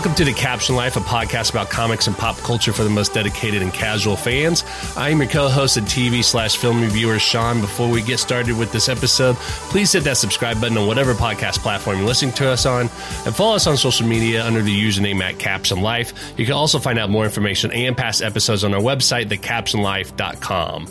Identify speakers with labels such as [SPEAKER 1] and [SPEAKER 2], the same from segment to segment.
[SPEAKER 1] Welcome to The Captioned Life, a podcast about comics and pop culture for the most dedicated and casual fans. I am your co-host and TV slash film reviewer, Sean. Before we get started with this episode, please hit that subscribe button on whatever podcast platform you're listening to us on, and follow us on social media under the username at Caption Life. You can also find out more information and past episodes on our website, thecaptionlife.com.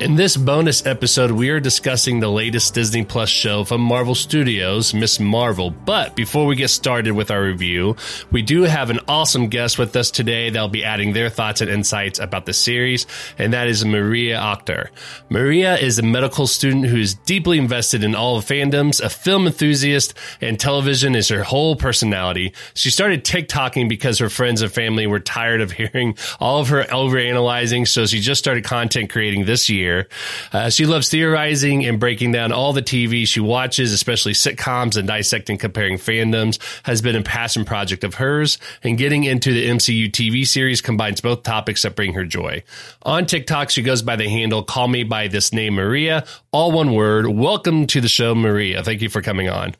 [SPEAKER 1] In this bonus episode, we are discussing the latest Disney Plus show from Marvel Studios, Miss Marvel. But before we get started with our review, we do have an awesome guest with us today that'll be adding their thoughts and insights about the series, and that is Maria Akhtar. Maria is a medical student who is deeply invested in all of fandoms, a film enthusiast, and television is her whole personality. She started TikToking because her friends and family were tired of hearing all of her overanalyzing, so she just started content creating this year year. Uh, she loves theorizing and breaking down all the TV she watches, especially sitcoms and dissecting comparing fandoms has been a passion project of hers. And getting into the MCU TV series combines both topics that bring her joy. On TikTok, she goes by the handle Call Me By This Name Maria, all one word. Welcome to the show, Maria. Thank you for coming on.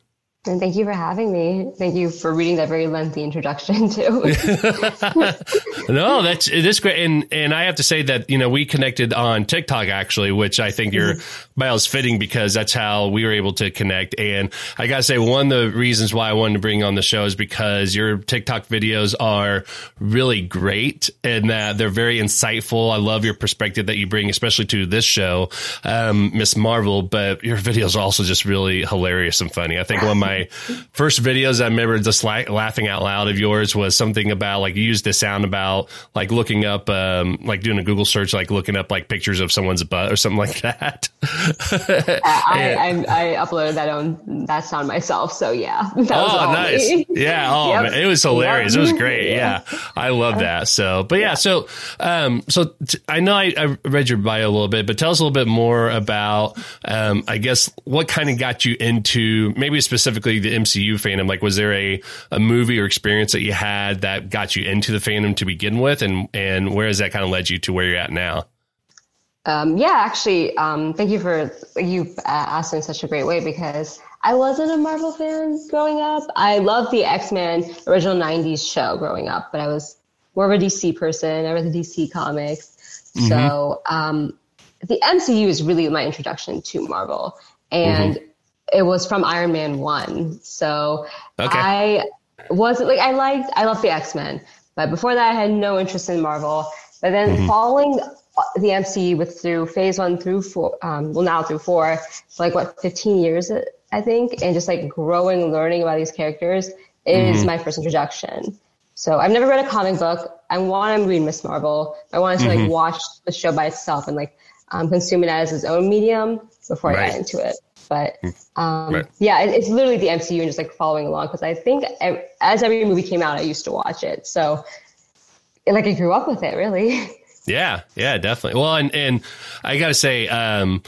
[SPEAKER 2] And thank you for having me. Thank you for reading that very lengthy introduction too.
[SPEAKER 1] no, that's that's great. And and I have to say that you know we connected on TikTok actually, which I think you're miles fitting because that's how we were able to connect. And I gotta say, one of the reasons why I wanted to bring on the show is because your TikTok videos are really great and that they're very insightful. I love your perspective that you bring, especially to this show, um, Miss Marvel. But your videos are also just really hilarious and funny. I think one of my my first videos I remember just like laughing out loud of yours was something about like you used the sound about like looking up, um, like doing a Google search, like looking up like pictures of someone's butt or something like that.
[SPEAKER 2] I, I, I, uploaded that on that sound myself. So yeah.
[SPEAKER 1] oh, nice. Me. Yeah. Oh, yep. man, it was hilarious. Yep. It was great. Yeah. yeah. I love that. So, but yeah, so, um, so t- I know I, I, read your bio a little bit, but tell us a little bit more about, um, I guess what kind of got you into maybe specifically specifically the MCU fandom? Like, was there a, a movie or experience that you had that got you into the fandom to begin with, and and where has that kind of led you to where you're at now?
[SPEAKER 2] Um, yeah, actually, um, thank you for you uh, asked in such a great way because I wasn't a Marvel fan growing up. I loved the X Men original '90s show growing up, but I was more of a DC person. I read the DC comics, mm-hmm. so um, the MCU is really my introduction to Marvel, and mm-hmm it was from Iron Man one. So okay. I wasn't like I liked I love the X Men, but before that I had no interest in Marvel. But then mm-hmm. following the MCU with through Phase one through four, um, well now through four, like what fifteen years I think, and just like growing learning about these characters is mm-hmm. my first introduction. So I've never read a comic book. I want to read Miss Marvel. I wanted to mm-hmm. like watch the show by itself and like um, consume it as its own medium before right. I got into it. But hmm. um, right. yeah, it, it's literally the MCU and just like following along because I think as every movie came out, I used to watch it. So like I grew up with it, really.
[SPEAKER 1] Yeah, yeah, definitely. Well, and and I got to say. Um,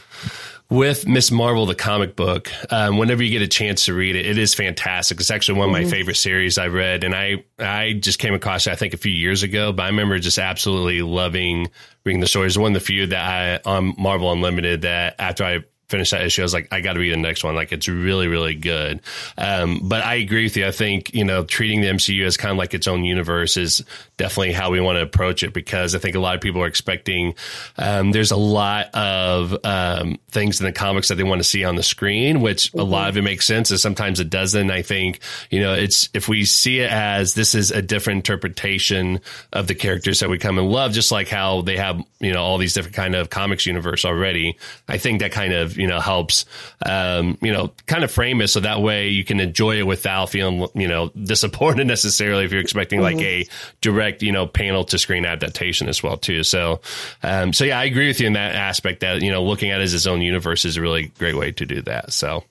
[SPEAKER 1] with Miss Marvel, the comic book, um, whenever you get a chance to read it, it is fantastic. It's actually one of my mm-hmm. favorite series I've read, and I I just came across it I think a few years ago, but I remember just absolutely loving reading the stories. One of the few that I on Marvel Unlimited that after I finish that issue, I was like, I got to read the next one. Like, it's really, really good. Um, but I agree with you. I think, you know, treating the MCU as kind of like its own universe is definitely how we want to approach it because I think a lot of people are expecting, um, there's a lot of, um, things in the comics that they want to see on the screen, which mm-hmm. a lot of it makes sense and sometimes it doesn't. I think, you know, it's, if we see it as this is a different interpretation of the characters that we come and love, just like how they have, you know, all these different kind of comics universe already, I think that kind of, you know, helps, um, you know, kind of frame it so that way you can enjoy it without feeling, you know, disappointed necessarily if you're expecting mm-hmm. like a direct, you know, panel to screen adaptation as well too. So, um, so yeah, I agree with you in that aspect that, you know, looking at it as its own universe is a really great way to do that. So.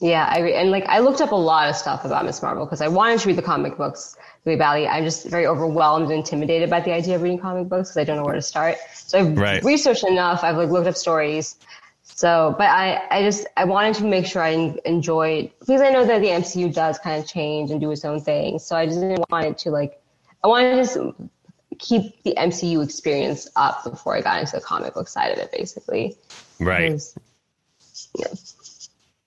[SPEAKER 2] Yeah, I, and like I looked up a lot of stuff about Miss Marvel because I wanted to read the comic books really badly. I'm just very overwhelmed and intimidated by the idea of reading comic books because I don't know where to start. So I've right. researched enough. I've like looked up stories, so, but I, I just, I wanted to make sure I enjoyed, because I know that the MCU does kind of change and do its own thing. So I just didn't want it to like, I wanted to just keep the MCU experience up before I got into the comic book side of it, basically.
[SPEAKER 1] Right. yeah.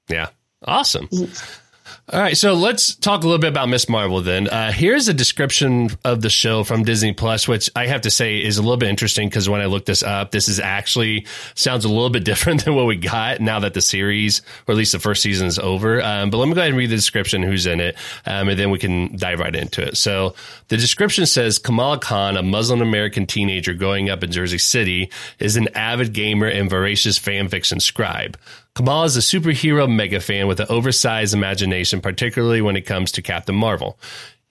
[SPEAKER 1] yeah. Awesome. Mm-hmm. All right, so let's talk a little bit about Miss Marvel then. Uh, here's a description of the show from Disney Plus, which I have to say is a little bit interesting because when I looked this up, this is actually sounds a little bit different than what we got now that the series, or at least the first season, is over. Um, but let me go ahead and read the description, who's in it, um, and then we can dive right into it. So the description says Kamala Khan, a Muslim American teenager growing up in Jersey City, is an avid gamer and voracious fan fiction scribe. Kamala is a superhero mega fan with an oversized imagination, particularly when it comes to Captain Marvel.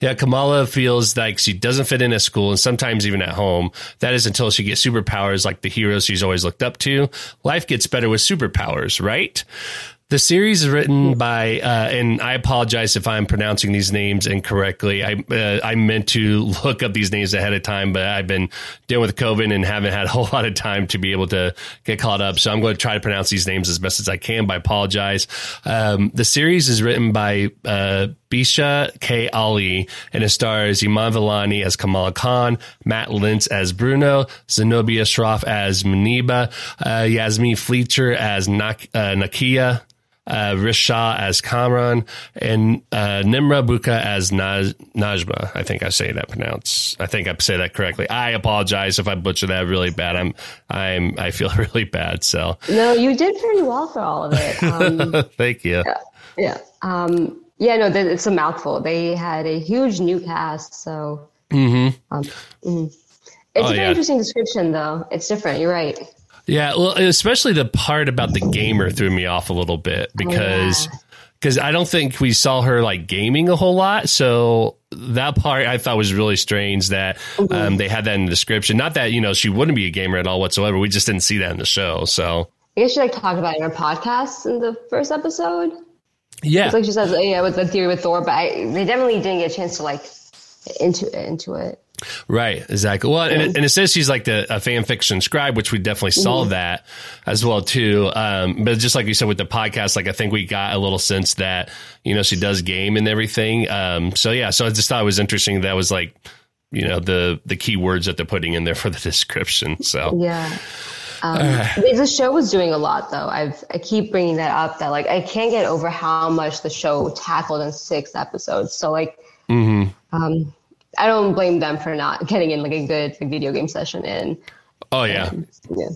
[SPEAKER 1] Yeah, Kamala feels like she doesn't fit in at school and sometimes even at home. That is until she gets superpowers like the heroes she's always looked up to. Life gets better with superpowers, right? The series is written by, uh, and I apologize if I'm pronouncing these names incorrectly. I uh, I meant to look up these names ahead of time, but I've been dealing with COVID and haven't had a whole lot of time to be able to get caught up. So I'm going to try to pronounce these names as best as I can. But I apologize. Um, the series is written by uh, Bisha K. Ali, and it stars Iman Vellani as Kamala Khan, Matt Lintz as Bruno, Zenobia Shroff as Muneeba, uh, Fletcher as Nak- uh, Nakia, uh, Rish Shah as Kamran, and uh, Nimra Buka as Naj- Najma. I think I say that pronounce. I think I say that correctly. I apologize if I butcher that really bad. I'm I'm I feel really bad. So
[SPEAKER 2] no, you did pretty well for all of it. Um,
[SPEAKER 1] Thank you.
[SPEAKER 2] Yeah. yeah. Um, yeah, no, it's a mouthful. They had a huge new cast, so
[SPEAKER 1] Mm-hmm.
[SPEAKER 2] um, mhm. it's
[SPEAKER 1] Oh,
[SPEAKER 2] a very
[SPEAKER 1] yeah.
[SPEAKER 2] interesting description, though. It's different. You're right.
[SPEAKER 1] Yeah, well, especially the part about the gamer threw me off a little bit because
[SPEAKER 2] Oh, yeah.
[SPEAKER 1] because I don't think we saw her like gaming a whole lot. So that part I thought was really strange that
[SPEAKER 2] Mm-hmm.
[SPEAKER 1] um, they had that in the description. Not that you know she wouldn't be a gamer at all whatsoever. We just didn't see that in the show. So
[SPEAKER 2] I guess she like talked about it in her podcast in the first episode.
[SPEAKER 1] yeah,
[SPEAKER 2] It's like she says, yeah, with the theory with Thor, but I, they definitely didn't get a chance to like into into it.
[SPEAKER 1] Right, exactly. Well, and it, and it says she's like the a fan fiction scribe, which we definitely saw that as well too. Um, but just like you said with the podcast, like I think we got a little sense that you know she does game and everything. Um, so yeah, so I just thought it was interesting that was like you know the the key words that they're putting in there for the description. So
[SPEAKER 2] Yeah. Um, the show was doing a lot, though. I've I keep bringing that up. That like I can't get over how much the show tackled in six episodes. So like,
[SPEAKER 1] Mm-hmm.
[SPEAKER 2] um, I don't blame them for not getting in like a good like, video game session in.
[SPEAKER 1] oh yeah,
[SPEAKER 2] Yeah.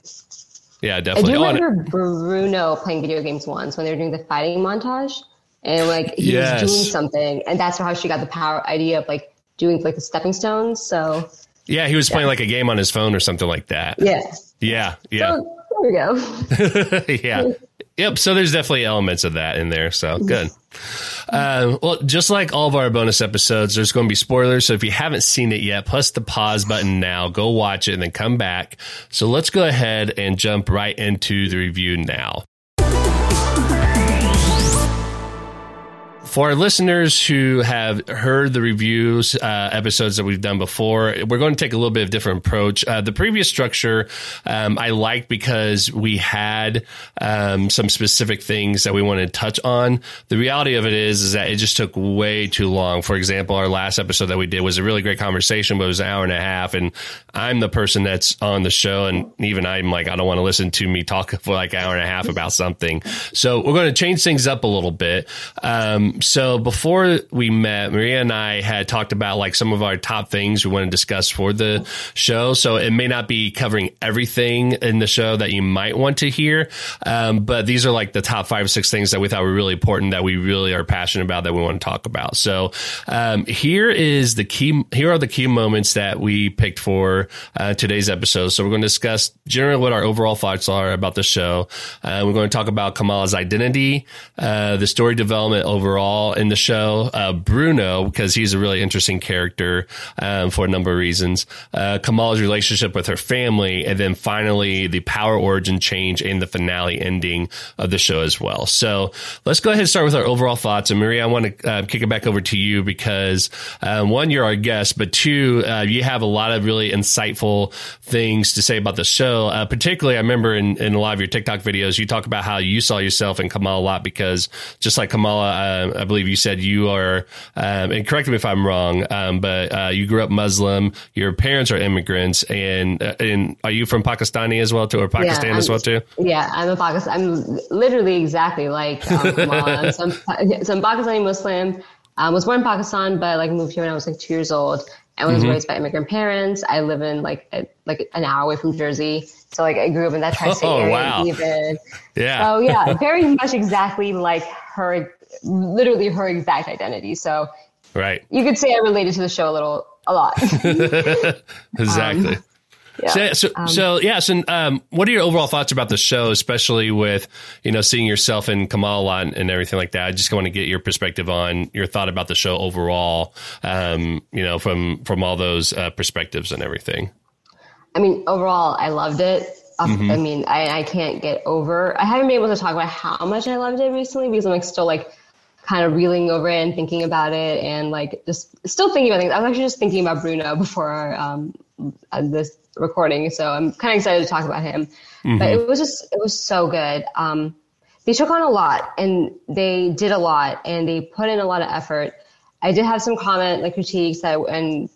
[SPEAKER 1] yeah,
[SPEAKER 2] I
[SPEAKER 1] definitely.
[SPEAKER 2] do
[SPEAKER 1] Oh,
[SPEAKER 2] remember Bruno playing video games once when they were doing the fighting montage, and like he
[SPEAKER 1] Yes.
[SPEAKER 2] was doing something, and that's how she got the power idea of like doing like the stepping stones. So
[SPEAKER 1] yeah, he was playing like a game on his phone or something like that.
[SPEAKER 2] yeah,
[SPEAKER 1] Yeah, yeah.
[SPEAKER 2] so there we go.
[SPEAKER 1] yeah. Yep. So there's definitely elements of that in there. So good. Um, well, just like all of our bonus episodes, there's going to be spoilers. So if you haven't seen it yet, press the pause button now, go watch it and then come back. So let's go ahead and jump right into the review now. For our listeners who have heard the reviews uh, episodes that we've done before, we're going to take a little bit of different approach. Uh, the previous structure um, I liked because we had um, some specific things that we wanted to touch on. The reality of it is, is that it just took way too long. For example, our last episode that we did was a really great conversation, but it was an hour and a half, and I'm the person that's on the show, and even I'm like, I don't want to listen to me talk for like an hour and a half about something. So we're going to change things up a little bit. Um, so before we met, Maria and I had talked about like some of our top things we want to discuss for the show. So it may not be covering everything in the show that you might want to hear, um, but these are like the top five or six things that we thought were really important that we really are passionate about that we want to talk about. So um, here is the key. Here are the key moments that we picked for uh, today's episode. So we're going to discuss generally what our overall thoughts are about the show. Uh, we're going to talk about Kamala's identity, uh, the story development overall in the show, uh, Bruno because he's a really interesting character um, for a number of reasons, uh, Kamala's relationship with her family, and then finally the power origin change and the finale ending of the show as well. So let's go ahead and start with our overall thoughts. And Maria, I want to uh, kick it back over to you because um, one, you're our guest, but two, uh, you have a lot of really insightful things to say about the show. Uh, particularly, I remember in, in a lot of your TikTok videos, you talk about how you saw yourself in Kamala a lot because just like Kamala, uh, I believe you said you are, um, and correct me if I'm wrong, um, but uh, you grew up Muslim. Your parents are immigrants, and uh, and are you from Pakistani as well too, or Pakistan
[SPEAKER 2] yeah,
[SPEAKER 1] as well too?
[SPEAKER 2] Yeah, I'm a Pakistan. I'm literally exactly like um, Kamal. so, I'm, so I'm Pakistani Muslim. I was born in Pakistan, but like moved here when I was like two years old. I was mm-hmm. raised by immigrant parents. I live in like a, like an hour away from Jersey, so like I grew up in that tri-state oh, area. Wow. Even
[SPEAKER 1] yeah,
[SPEAKER 2] so yeah, very much exactly like her, literally her exact identity. So
[SPEAKER 1] right,
[SPEAKER 2] you could say I related to the show a little, a lot.
[SPEAKER 1] exactly. Um, yeah. So, so, um, so, yeah. So, um, what are your overall thoughts about the show, especially with you know seeing yourself in Kamala a lot and everything like that? I just want to get your perspective on your thought about the show overall. Um, you know, from from all those uh, perspectives and everything.
[SPEAKER 2] I mean, overall, I loved it. Mm-hmm. I mean, I, I can't get over. I haven't been able to talk about how much I loved it recently because I'm like still like kind of reeling over it and thinking about it and like just still thinking about things. I was actually just thinking about Bruno before our, um, uh, this recording, so I'm kind of excited to talk about him. Mm-hmm. But it was just it was so good. Um, they took on a lot and they did a lot and they put in a lot of effort. I did have some comment like critiques that and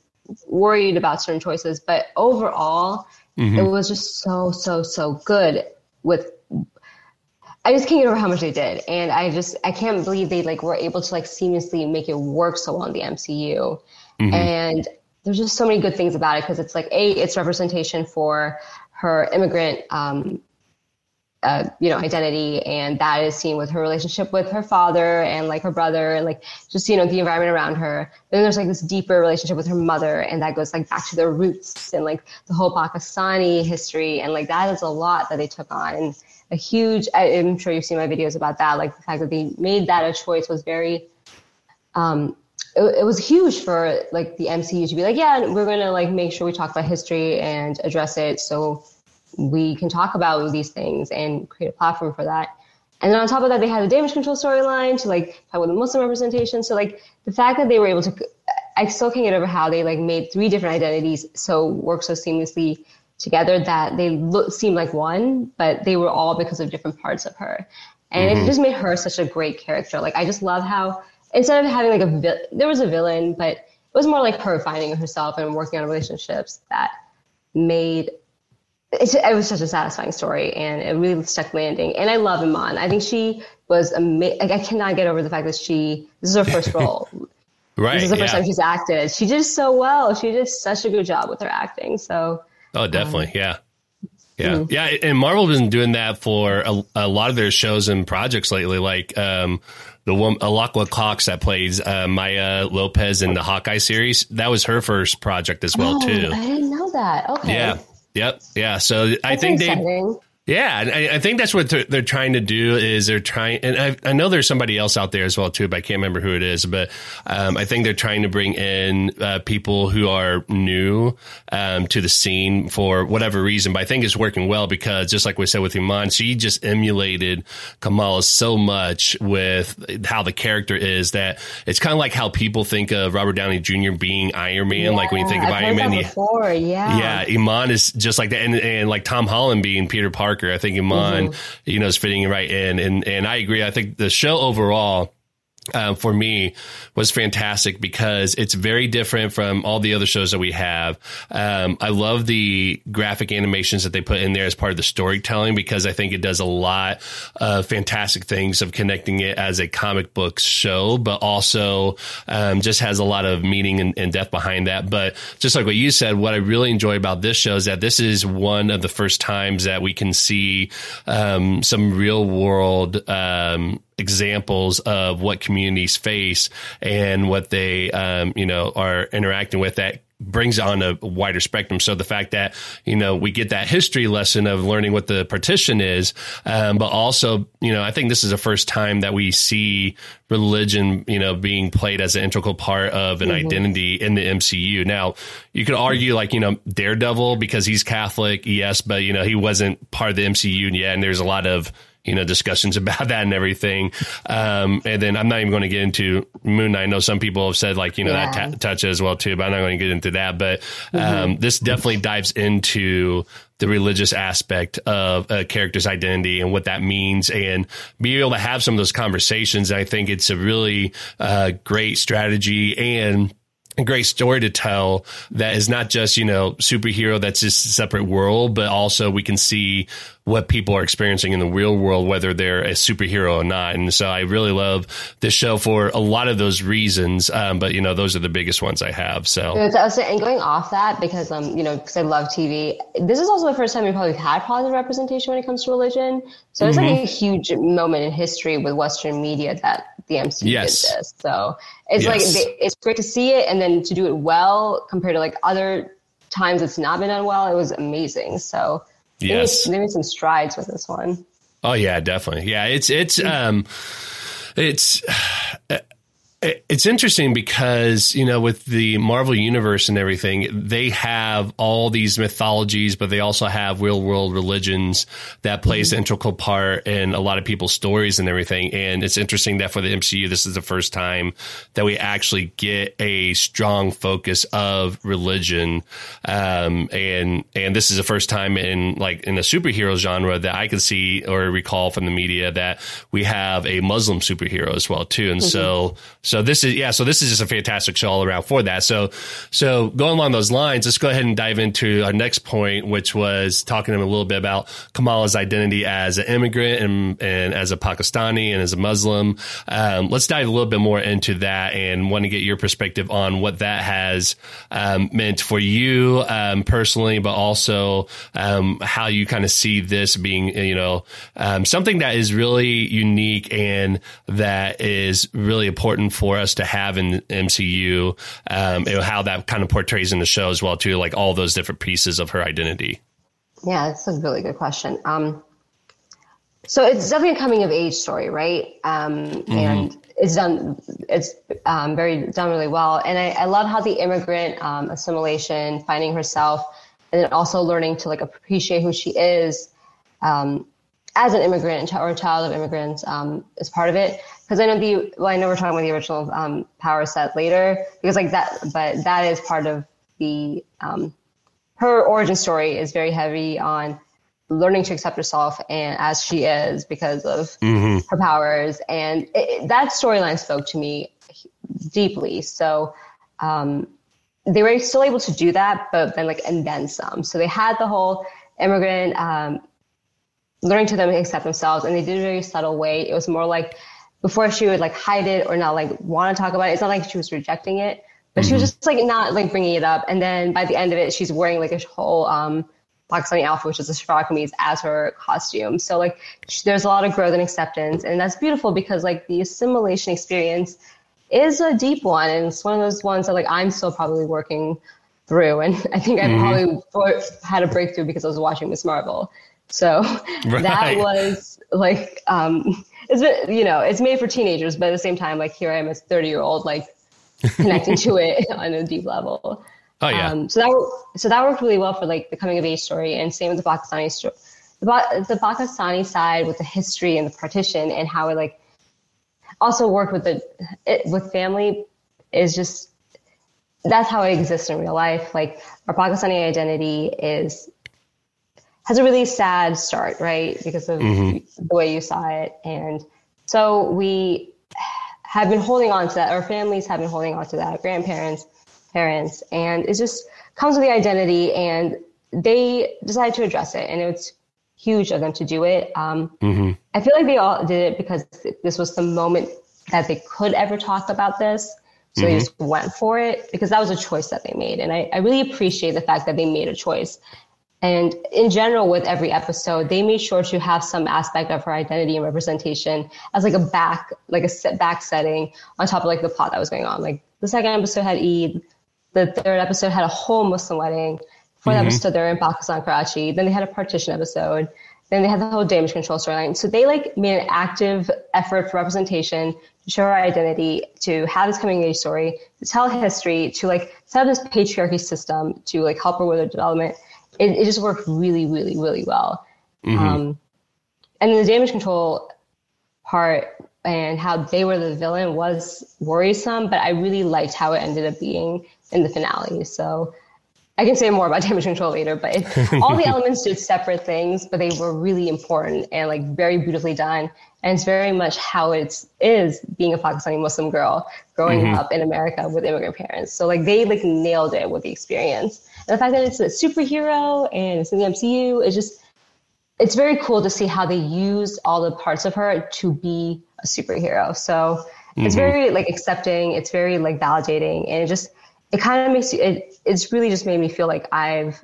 [SPEAKER 2] worried about certain choices, but overall, mm-hmm. it was just so so so good. With I just can't get over how much they did, and I just I can't believe they like were able to like seamlessly make it work so well in the MCU. Mm-hmm. And there's just so many good things about it because it's like a it's representation for her immigrant um, uh, you know identity. And that is seen with her relationship with her father and like her brother and like just you know the environment around her. Then there's like this deeper relationship with her mother. And that goes like back to their roots and like the whole pakistani history. And like that is a lot that they took on. and a huge i'm sure you've seen my videos about that like the fact that they made that a choice was very um, it, it, was huge for like the MCU to be like, yeah, we're gonna like make sure we talk about history and address it so we can talk about these things and create a platform for that. And then on top of that, they had the damage control storyline to like talk about the Muslim representation. So like the fact that they were able to, I still can't get over how they like made three different identities so work so seamlessly together that they look seem like one, but they were all because of different parts of her. And mm-hmm. it just made her such a great character. Like I just love how instead of having like a vi- there was a villain, but it was more like her finding herself and working on relationships that made it, it was such a satisfying story and it really stuck landing. And I love Iman. I think she was amazing. Like, I cannot get over the fact that she this is her first role.
[SPEAKER 1] right.
[SPEAKER 2] This is the first
[SPEAKER 1] yeah.
[SPEAKER 2] time she's acted. She did so well. She did such a good job with her acting. So.
[SPEAKER 1] Oh, definitely. Um, yeah. Yeah, mm-hmm. yeah, and Marvel's been doing that for a, a, lot of their shows and projects lately. Like um, the woman Alaqua Cox that plays uh, Maya Lopez in the Hawkeye series. That was her first project as well oh, too.
[SPEAKER 2] I didn't know that. Okay.
[SPEAKER 1] Yeah. Yep. Yeah. So That's I think exciting. they yeah, I, I, think that's what they're, they're, trying to do is they're trying, and I, I, know there's somebody else out there as well too, but I can't remember who it is. But um, I think they're trying to bring in uh, people who are new um, to the scene for whatever reason. But I think it's working well because just like we said with Iman, she just emulated Kamala so much with how the character is that it's kind of like how people think of Robert Downey Jr. being Iron Man. Yeah, like when you think of
[SPEAKER 2] I've
[SPEAKER 1] Iron Man,
[SPEAKER 2] before,
[SPEAKER 1] yeah, yeah, Iman is just like that, and, and like Tom Holland being Peter Parker Parker. I think Iman, mm-hmm. you know, is fitting right in. And, and I agree. I think the show overall, um, for me was fantastic because it's very different from all the other shows that we have. Um, I love the graphic animations that they put in there as part of the storytelling because I think it does a lot of fantastic things of connecting it as a comic book show, but also um, just has a lot of meaning and, and, depth behind that. But just like what you said, what I really enjoy about this show is that this is one of the first times that we can see um, some real world um, examples of what communities face and what they, um, you know, are interacting with that brings on a wider spectrum. So the fact that, you know, we get that history lesson of learning what the partition is, um, but also, you know, I think this is the first time that we see religion, you know, being played as an integral part of an mm-hmm. identity in the MCU. Now, you could argue like, you know, Daredevil because he's Catholic, yes, but, you know, he wasn't part of the MCU yet. And there's a lot of, you know, discussions about that and everything. Um, and then I'm not even going to get into Moon Knight. I know some people have said like, you know, yeah. that t- touch as well too, but I'm not going to get into that. But um, mm-hmm. this definitely dives into the religious aspect of a character's identity and what that means and be able to have some of those conversations. I think it's a really uh, great strategy and great story to tell that is not just, you know, superhero that's just a separate world, but also we can see what people are experiencing in the real world, whether they're a superhero or not. And so I really love this show for a lot of those reasons. Um, but you know, those are the biggest ones I have. So
[SPEAKER 2] and going off that because um, you know, because I love TV. This is also the first time we probably had positive representation when it comes to religion. So it's mm-hmm. like a huge moment in history with Western media that the MCU yes. did this. So it's yes. like it's great to see it and then to do it well compared to like other times it's not been done well. It was amazing. So
[SPEAKER 1] Yes,
[SPEAKER 2] they made some strides with this one.
[SPEAKER 1] Oh yeah, definitely. Yeah, it's it's um, it's it's interesting because you know with the Marvel universe and everything, they have all these mythologies, but they also have real world religions that plays an integral part in a lot of people's stories and everything. And it's interesting that for the MCU, this is the first time that we actually get a strong focus of religion, um, and and this is the first time in like in the superhero genre that I can see or recall from the media that we have a Muslim superhero as well too. And mm-hmm. so so this is yeah. So this is just a fantastic show all around for that. So so going along those lines, let's go ahead and dive into our next point, which was talking to him a little bit about Kamala's identity as an immigrant and and as a Pakistani and as a Muslim. Um, let's dive a little bit more into that and want to get your perspective on what that has um, meant for you um, personally, but also um, how you kind of see this being you know um, something that is really unique and that is really important for us to have in MCU, um, how that kind of portrays in the show as well too, like all those different pieces of her identity.
[SPEAKER 2] Yeah, that's a really good question. Um, so it's definitely a coming of age story, right? Um, mm-hmm. And it's done, it's um, very done really well. And I, I love how the immigrant um, assimilation, finding herself, and then also learning to like appreciate who she is um, as an immigrant or a child of immigrants um, is part of it because I know the well, I know we're talking about the original um, power set later because like that, but that is part of the um, her origin story is very heavy on learning to accept herself and as she is because of mm-hmm. her powers, and it, it, that storyline spoke to me deeply. So um, they were still able to do that, but then like and then some. So they had the whole immigrant um, learning to them accept themselves, and they did it in a very subtle way. It was more like before she would like hide it or not like want to talk about it. It's not like she was rejecting it, but mm-hmm. she was mm-hmm. just like not like bringing it up. And then by the end of it, she's wearing like a whole um, Pakistani outfit, which is a shalwar kameez as her costume. So like she, there's a lot of growth and acceptance, and that's beautiful because like the assimilation experience is a deep one, and it's one of those ones that like I'm still probably working through. And I think I mm-hmm. probably had a breakthrough because I was watching Miss Marvel. So right. that was like um, it's been, you know, it's made for teenagers, but at the same time, like here I am as 30 year old, like connecting to it on a deep level.
[SPEAKER 1] Oh yeah. Um,
[SPEAKER 2] so that so that worked really well for like the coming of age story, and same with the Pakistani story. The, the Pakistani side with the history and the partition and how it like also worked with the it, with family is just that's how it exists in real life. Like our Pakistani identity is has a really sad start, right? Because of mm-hmm. the way you saw it. And so we have been holding on to that. Our families have been holding on to that, grandparents, parents, and it just comes with the identity. And they decided to address it, and it's huge of them to do it. Um, mm-hmm. I feel like they all did it because this was the moment that they could ever talk about this. So mm-hmm. they just went for it because that was a choice that they made. And I, I really appreciate the fact that they made a choice and in general, with every episode, they made sure to have some aspect of her identity and representation as like a back, like a set back setting on top of like the plot that was going on. Like the second episode had Eid, the third episode had a whole Muslim wedding. Fourth mm-hmm. episode, they're in Pakistan, Karachi. Then they had a partition episode. Then they had the whole damage control storyline. So they like made an active effort for representation to show her identity, to have this coming age story, to tell history, to like set up this patriarchy system to like help her with her development it, it just worked really, really, really well. Mm-hmm. Um, and the damage control part and how they were the villain was worrisome, but I really liked how it ended up being in the finale. So I can say more about damage control later, but it, all the elements did separate things, but they were really important and like very beautifully done. And it's very much how it is being a Pakistani Muslim girl growing mm-hmm. up in America with immigrant parents. So like they like nailed it with the experience. The fact that it's a superhero and it's in the MCU is just, it's very cool to see how they use all the parts of her to be a superhero. So mm-hmm. it's very like accepting. It's very like validating and it just, it kind of makes you, it, it's really just made me feel like I've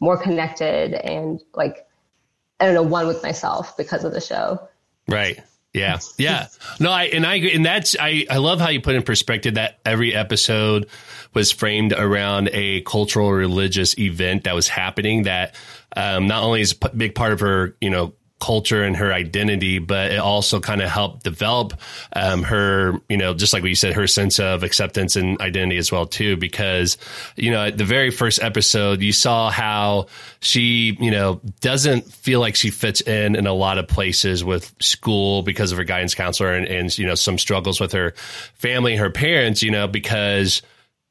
[SPEAKER 2] more connected and like, I don't know, one with myself because of the show.
[SPEAKER 1] Right. Yeah. Yeah. No, I, and I, and that's, I, I love how you put in perspective that every episode was framed around a cultural religious event that was happening that, um, not only is a big part of her, you know, culture and her identity, but it also kind of helped develop um, her, you know, just like what you said, her sense of acceptance and identity as well too. Because you know, at the very first episode, you saw how she, you know, doesn't feel like she fits in in a lot of places with school because of her guidance counselor and, and you know some struggles with her family, her parents, you know, because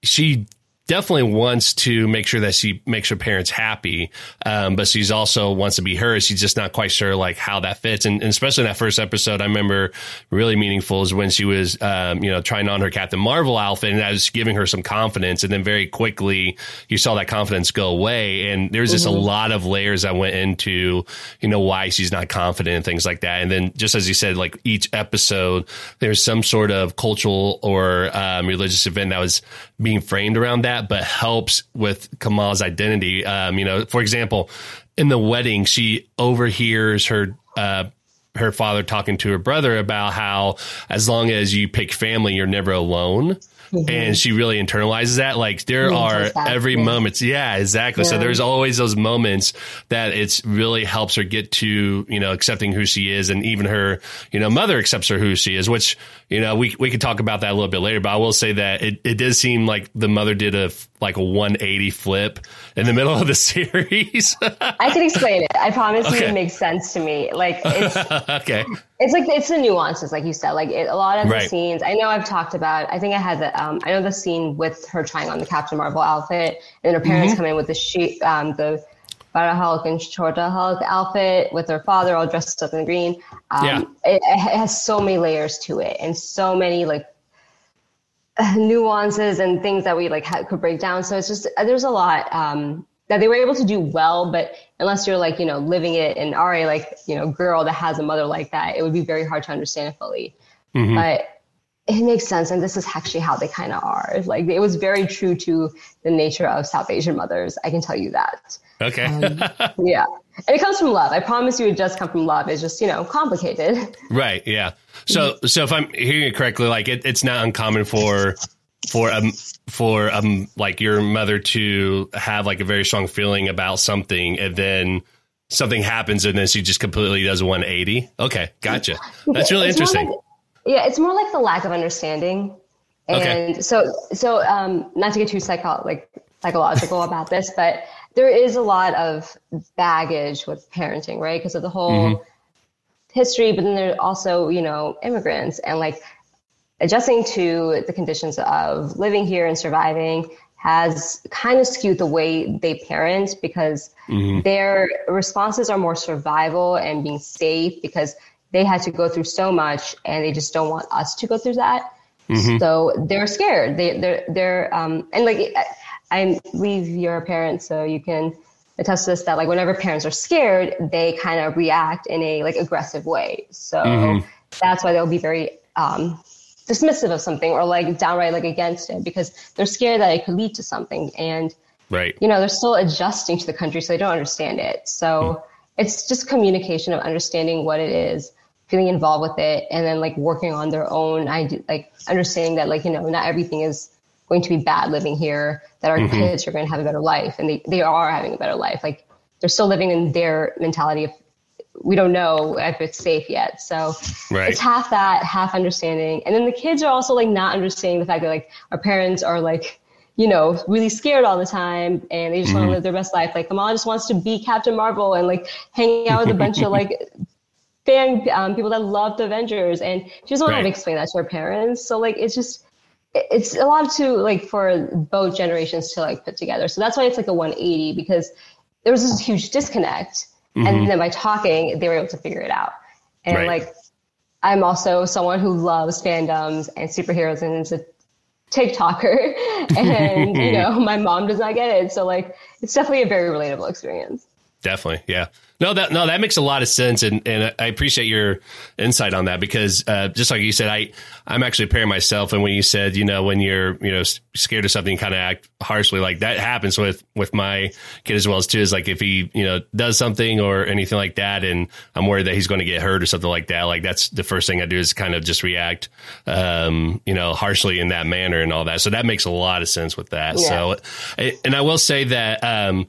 [SPEAKER 1] she definitely wants to make sure that she makes her parents happy. Um, but she's also wants to be her. She's just not quite sure like how that fits. And, and, especially in that first episode, I remember really meaningful is when she was, um, you know, trying on her Captain Marvel outfit and that was giving her some confidence. And then very quickly you saw that confidence go away. And there's just mm-hmm. a lot of layers that went into, you know, why she's not confident and things like that. And then just as you said, like each episode, there's some sort of cultural or um, religious event that was being framed around that that, but helps with Kamal's identity. Um, you know, for example, in the wedding, she overhears her uh, her father talking to her brother about how as long as you pick family, you're never alone. Mm-hmm. And she really internalizes that. Like there are every yeah. moments. Yeah, exactly. Yeah. So there's always those moments that it's really helps her get to, you know, accepting who she is. And even her, you know, mother accepts her who she is, which, you know, we, we could talk about that a little bit later, but I will say that it, it does seem like the mother did a, like a 180 flip in the middle of the series.
[SPEAKER 2] I can explain it. I promise okay. you it makes sense to me. Like it's,
[SPEAKER 1] okay.
[SPEAKER 2] It's like it's the nuances, like you said. Like it, a lot of right. the scenes. I know I've talked about. I think I had the. Um, I know the scene with her trying on the Captain Marvel outfit, and her parents mm-hmm. come in with the sheet, um, the Bara Hulk and Chota Hulk outfit with her father all dressed up in green. Um, yeah. It, it, has so many layers to it, and so many like nuances and things that we like could break down. So it's just there's a lot. Um, that they were able to do well, but unless you're like, you know, living it and are a like, you know, girl that has a mother like that, it would be very hard to understand fully. Mm-hmm. But it makes sense. And this is actually how they kind of are. Like it was very true to the nature of South Asian mothers. I can tell you that.
[SPEAKER 1] Okay.
[SPEAKER 2] um, yeah. And it comes from love. I promise you it does come from love. It's just, you know, complicated.
[SPEAKER 1] Right. Yeah. So, so if I'm hearing it correctly, like it, it's not uncommon for for um for um like your mother to have like a very strong feeling about something and then something happens and then she just completely does 180 okay gotcha that's really it's interesting
[SPEAKER 2] like, yeah it's more like the lack of understanding and okay. so so um not to get too psycho like psychological about this but there is a lot of baggage with parenting right because of the whole mm-hmm. history but then there are also you know immigrants and like adjusting to the conditions of living here and surviving has kind of skewed the way they parent because mm-hmm. their responses are more survival and being safe because they had to go through so much and they just don't want us to go through that. Mm-hmm. So they're scared. They, they're, they're, um, and like, I believe you're a parent, so you can attest to this that like whenever parents are scared, they kind of react in a like aggressive way. So mm-hmm. that's why they'll be very, um, dismissive of something or like downright like against it because they're scared that it could lead to something and
[SPEAKER 1] right
[SPEAKER 2] you know they're still adjusting to the country so they don't understand it so mm. it's just communication of understanding what it is feeling involved with it and then like working on their own i like understanding that like you know not everything is going to be bad living here that our mm-hmm. kids are going to have a better life and they, they are having a better life like they're still living in their mentality of we don't know if it's safe yet. So right. it's half that, half understanding. And then the kids are also like not understanding the fact that like our parents are like, you know, really scared all the time and they just mm-hmm. want to live their best life. Like Kamal just wants to be Captain Marvel and like hanging out with a bunch of like fan um, people that love the Avengers. And she doesn't want right. to explain that to her parents. So like it's just it's a lot to like for both generations to like put together. So that's why it's like a 180 because there was this huge disconnect. Mm-hmm. And then by talking, they were able to figure it out. And right. like, I'm also someone who loves fandoms and superheroes and is a TikToker. and, you know, my mom does not get it. So like, it's definitely a very relatable experience.
[SPEAKER 1] Definitely. Yeah. No, that no, that makes a lot of sense, and and I appreciate your insight on that because uh, just like you said, I I'm actually a parent myself, and when you said you know when you're you know scared of something, kind of act harshly, like that happens with with my kid as well as too. Is like if he you know does something or anything like that, and I'm worried that he's going to get hurt or something like that, like that's the first thing I do is kind of just react, um, you know, harshly in that manner and all that. So that makes a lot of sense with that. Yeah. So, and I will say that um,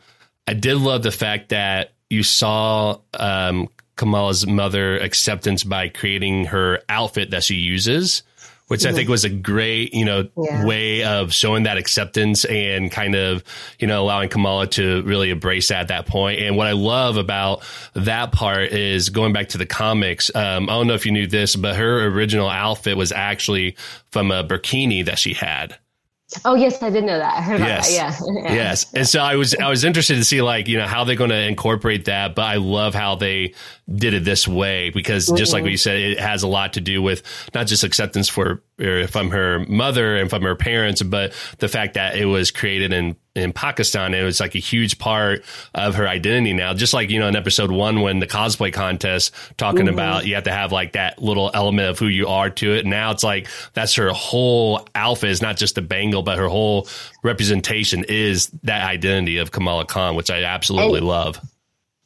[SPEAKER 1] I did love the fact that you saw um, Kamala's mother acceptance by creating her outfit that she uses, which mm-hmm. I think was a great, you know, yeah. way of showing that acceptance and kind of, you know, allowing Kamala to really embrace that at that point. And what I love about that part is going back to the comics. Um, I don't know if you knew this, but her original outfit was actually from a burkini that she had.
[SPEAKER 2] Oh yes, I did know that. I heard about
[SPEAKER 1] yes.
[SPEAKER 2] that.
[SPEAKER 1] Yeah. yes. And so I was I was interested to see like, you know, how they're going to incorporate that, but I love how they did it this way because mm-hmm. just like what you said, it has a lot to do with not just acceptance for from her mother and from her parents, but the fact that it was created in in Pakistan. It was like a huge part of her identity now. Just like, you know, in episode one, when the cosplay contest talking mm-hmm. about you have to have like that little element of who you are to it. Now it's like that's her whole outfit is not just the bangle, but her whole representation is that identity of Kamala Khan, which I absolutely love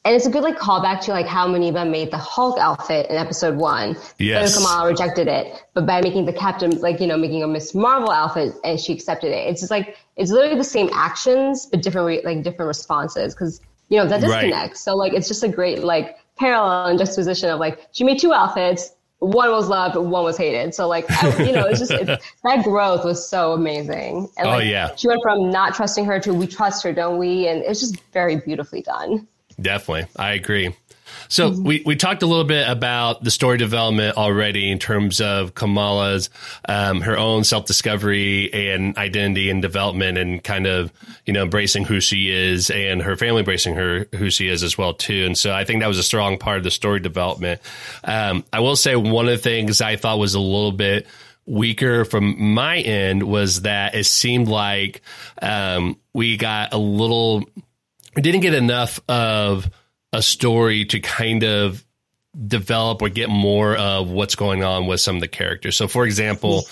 [SPEAKER 2] and it's a good like callback to like how Muneeba made the Hulk outfit in episode one.
[SPEAKER 1] Yes.
[SPEAKER 2] But Kamala rejected it, but by making the Captain like you know making a Miss Marvel outfit and she accepted it. It's just like it's literally the same actions but different re- like different responses because you know that disconnect. Right. So like it's just a great like parallel and juxtaposition of like she made two outfits. One was loved, one was hated. So like I, you know, it's just it's, that growth was so amazing.
[SPEAKER 1] And, oh,
[SPEAKER 2] like,
[SPEAKER 1] oh yeah,
[SPEAKER 2] she went from not trusting her to we trust her, don't we? And it's just very beautifully done.
[SPEAKER 1] Definitely. I agree. So mm-hmm. we, we talked a little bit about the story development already in terms of Kamala's um, her own self discovery and identity and development and kind of you know embracing who she is and her family embracing her who she is as well too. And so I think that was a strong part of the story development. Um, I will say one of the things I thought was a little bit weaker from my end was that it seemed like um, we got a little we didn't get enough of a story to kind of develop or get more of what's going on with some of the characters. So, for example,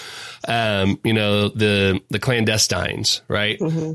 [SPEAKER 1] um, you know the the clandestines, right? Mm-hmm.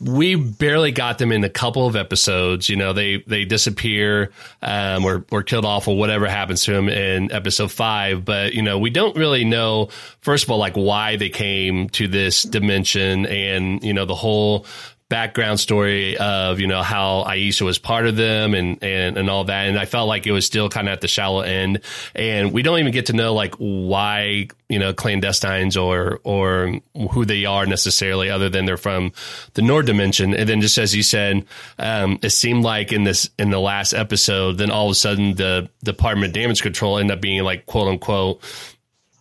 [SPEAKER 1] We barely got them in a couple of episodes. You know, they they disappear um, or or killed off or whatever happens to them in episode five. But you know, we don't really know. First of all, like why they came to this dimension, and you know the whole background story of you know how Aisha was part of them and and and all that. And I felt like it was still kind of at the shallow end. And we don't even get to know like why you know clandestines or or who they are necessarily other than they're from the Noor dimension. And then just as you said um, it seemed like in this in the last episode then all of a sudden the Department of Damage Control ended up being like quote unquote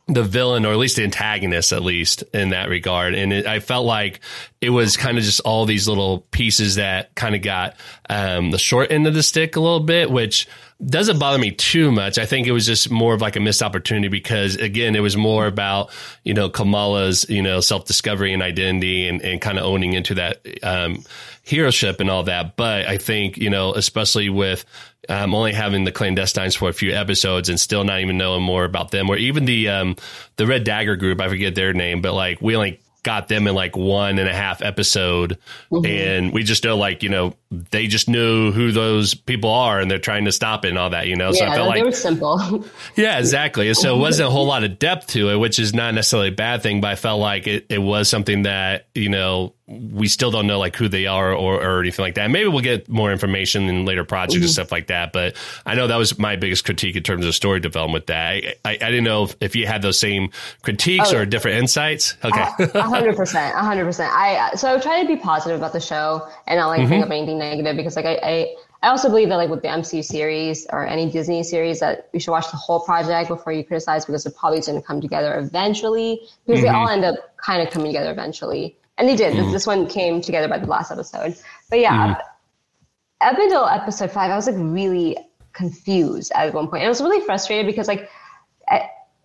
[SPEAKER 1] the villain or at least the antagonist at least in that regard. And it, i felt like it was kind of just all these little pieces that kind of got um, the short end of the stick a little bit which doesn't bother me too much. I think it was just more of like a missed opportunity because again it was more about you know kamala's you know self-discovery and identity and, and kind of owning into that um, heroship and all that. But i think you know especially with um, only having the clandestines for a few episodes and still not even knowing more about them, or even the um, the Red Dagger group. I forget their name, but like we only got them in like one and a half episode, mm-hmm. and we just know like you know they just knew who those people are and they're trying to stop it and all that, you know.
[SPEAKER 2] Yeah,
[SPEAKER 1] so I felt
[SPEAKER 2] like
[SPEAKER 1] they
[SPEAKER 2] were simple.
[SPEAKER 1] yeah, exactly. So it wasn't a whole lot of depth to it, which is not necessarily a bad thing, but I felt like it, it was something that you know we still don't know like who they are or, or anything like that. Maybe we'll get more information in later projects mm-hmm. and stuff like that. But I know that was my biggest critique in terms of story development that. I, I, I didn't know if, if, you had those same critiques oh, or different insights. Okay.
[SPEAKER 2] A hundred percent. A hundred percent. I, so I try to be positive about the show and not like mm-hmm. bring up anything negative because like I, I, I also believe that like with the MCU series or any Disney series that you should watch the whole project before you criticize because it probably didn't come together eventually because mm-hmm. they all end up kind of coming together eventually. And they did. Mm-hmm. This one came together by the last episode. But yeah, mm-hmm. up until episode five, I was like really confused at one point. And I was really frustrated because like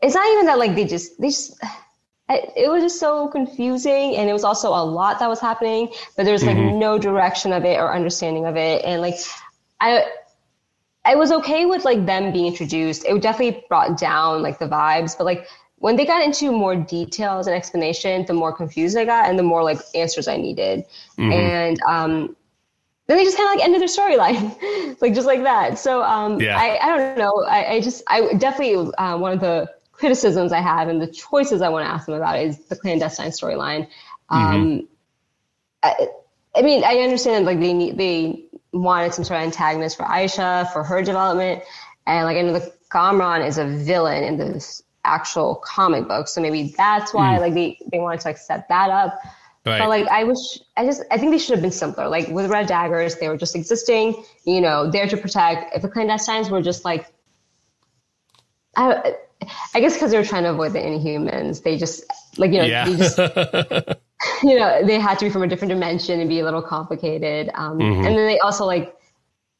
[SPEAKER 2] it's not even that like they just they just it was just so confusing and it was also a lot that was happening but there was like mm-hmm. no direction of it or understanding of it and like i i was okay with like them being introduced it definitely brought down like the vibes but like when they got into more details and explanation the more confused i got and the more like answers i needed mm-hmm. and um then they just kind of like ended their storyline like just like that so um yeah. I, I don't know I, I just i definitely uh, one of the criticisms I have and the choices I want to ask them about is the clandestine storyline. Um, mm-hmm. I, I, mean, I understand like they need, they wanted some sort of antagonist for Aisha for her development, and like I know the Kamran is a villain in this actual comic book, so maybe that's why mm. like they they wanted to like set that up. Right. But like I wish, I just I think they should have been simpler. Like with Red Daggers, they were just existing, you know, there to protect. If the clandestines were just like, I, I guess because they were trying to avoid the Inhumans, they just like you know yeah. they just you know they had to be from a different dimension and be a little complicated. Um, mm-hmm. And then they also like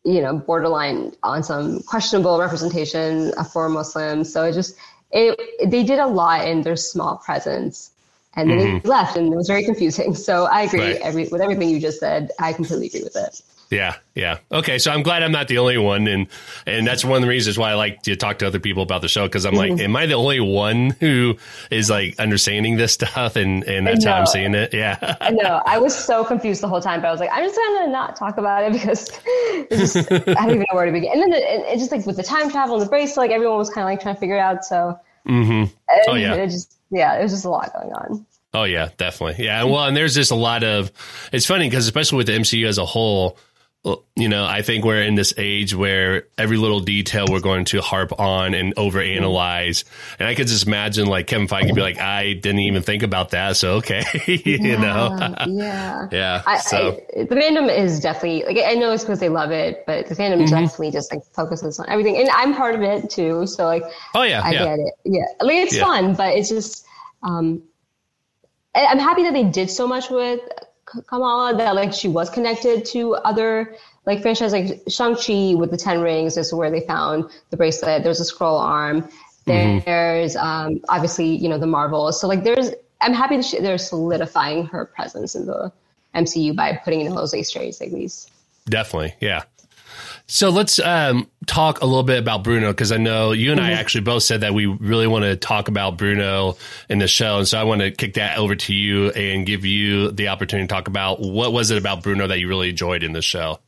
[SPEAKER 2] you know borderline on some questionable representation for Muslims. So it just it they did a lot in their small presence. And then mm-hmm. they left, and it was very confusing. So I agree right. every, with everything you just said. I completely agree with it.
[SPEAKER 1] Yeah, yeah. Okay, so I'm glad I'm not the only one, and and that's one of the reasons why I like to talk to other people about the show because I'm like, mm-hmm. am I the only one who is like understanding this stuff, and and that's how I'm seeing it? Yeah.
[SPEAKER 2] I know. I was so confused the whole time, but I was like, I'm just gonna not talk about it because just, I don't even know where to begin. And then it, it, just like with the time travel and the bracelet, like everyone was kind of like trying to figure it out. So,
[SPEAKER 1] mm-hmm. oh yeah,
[SPEAKER 2] it just yeah, it was just a lot going on.
[SPEAKER 1] Oh yeah, definitely. Yeah, well, and there's just a lot of. It's funny because especially with the MCU as a whole you know, I think we're in this age where every little detail we're going to harp on and overanalyze. And I could just imagine like Kevin Feige be like, I didn't even think about that. So, okay. you
[SPEAKER 2] yeah,
[SPEAKER 1] know?
[SPEAKER 2] yeah.
[SPEAKER 1] Yeah. I,
[SPEAKER 2] so I, the fandom is definitely like, I know it's because they love it, but the fandom mm-hmm. definitely just like focuses on everything. And I'm part of it too. So like,
[SPEAKER 1] oh yeah,
[SPEAKER 2] I
[SPEAKER 1] yeah.
[SPEAKER 2] get it. Yeah. Like it's yeah. fun, but it's just, um, I'm happy that they did so much with Kamala that like she was connected to other like franchise like Shang-Chi with the Ten Rings is where they found the bracelet. There's a scroll arm. Mm-hmm. There's um, obviously, you know, the Marvels. So like there's, I'm happy that she, they're solidifying her presence in the MCU by putting in those Easter eggs like these.
[SPEAKER 1] Definitely. Yeah. So let's um, talk a little bit about Bruno because I know you and mm-hmm. I actually both said that we really want to talk about Bruno in the show, and so I want to kick that over to you and give you the opportunity to talk about what was it about Bruno that you really enjoyed in the show.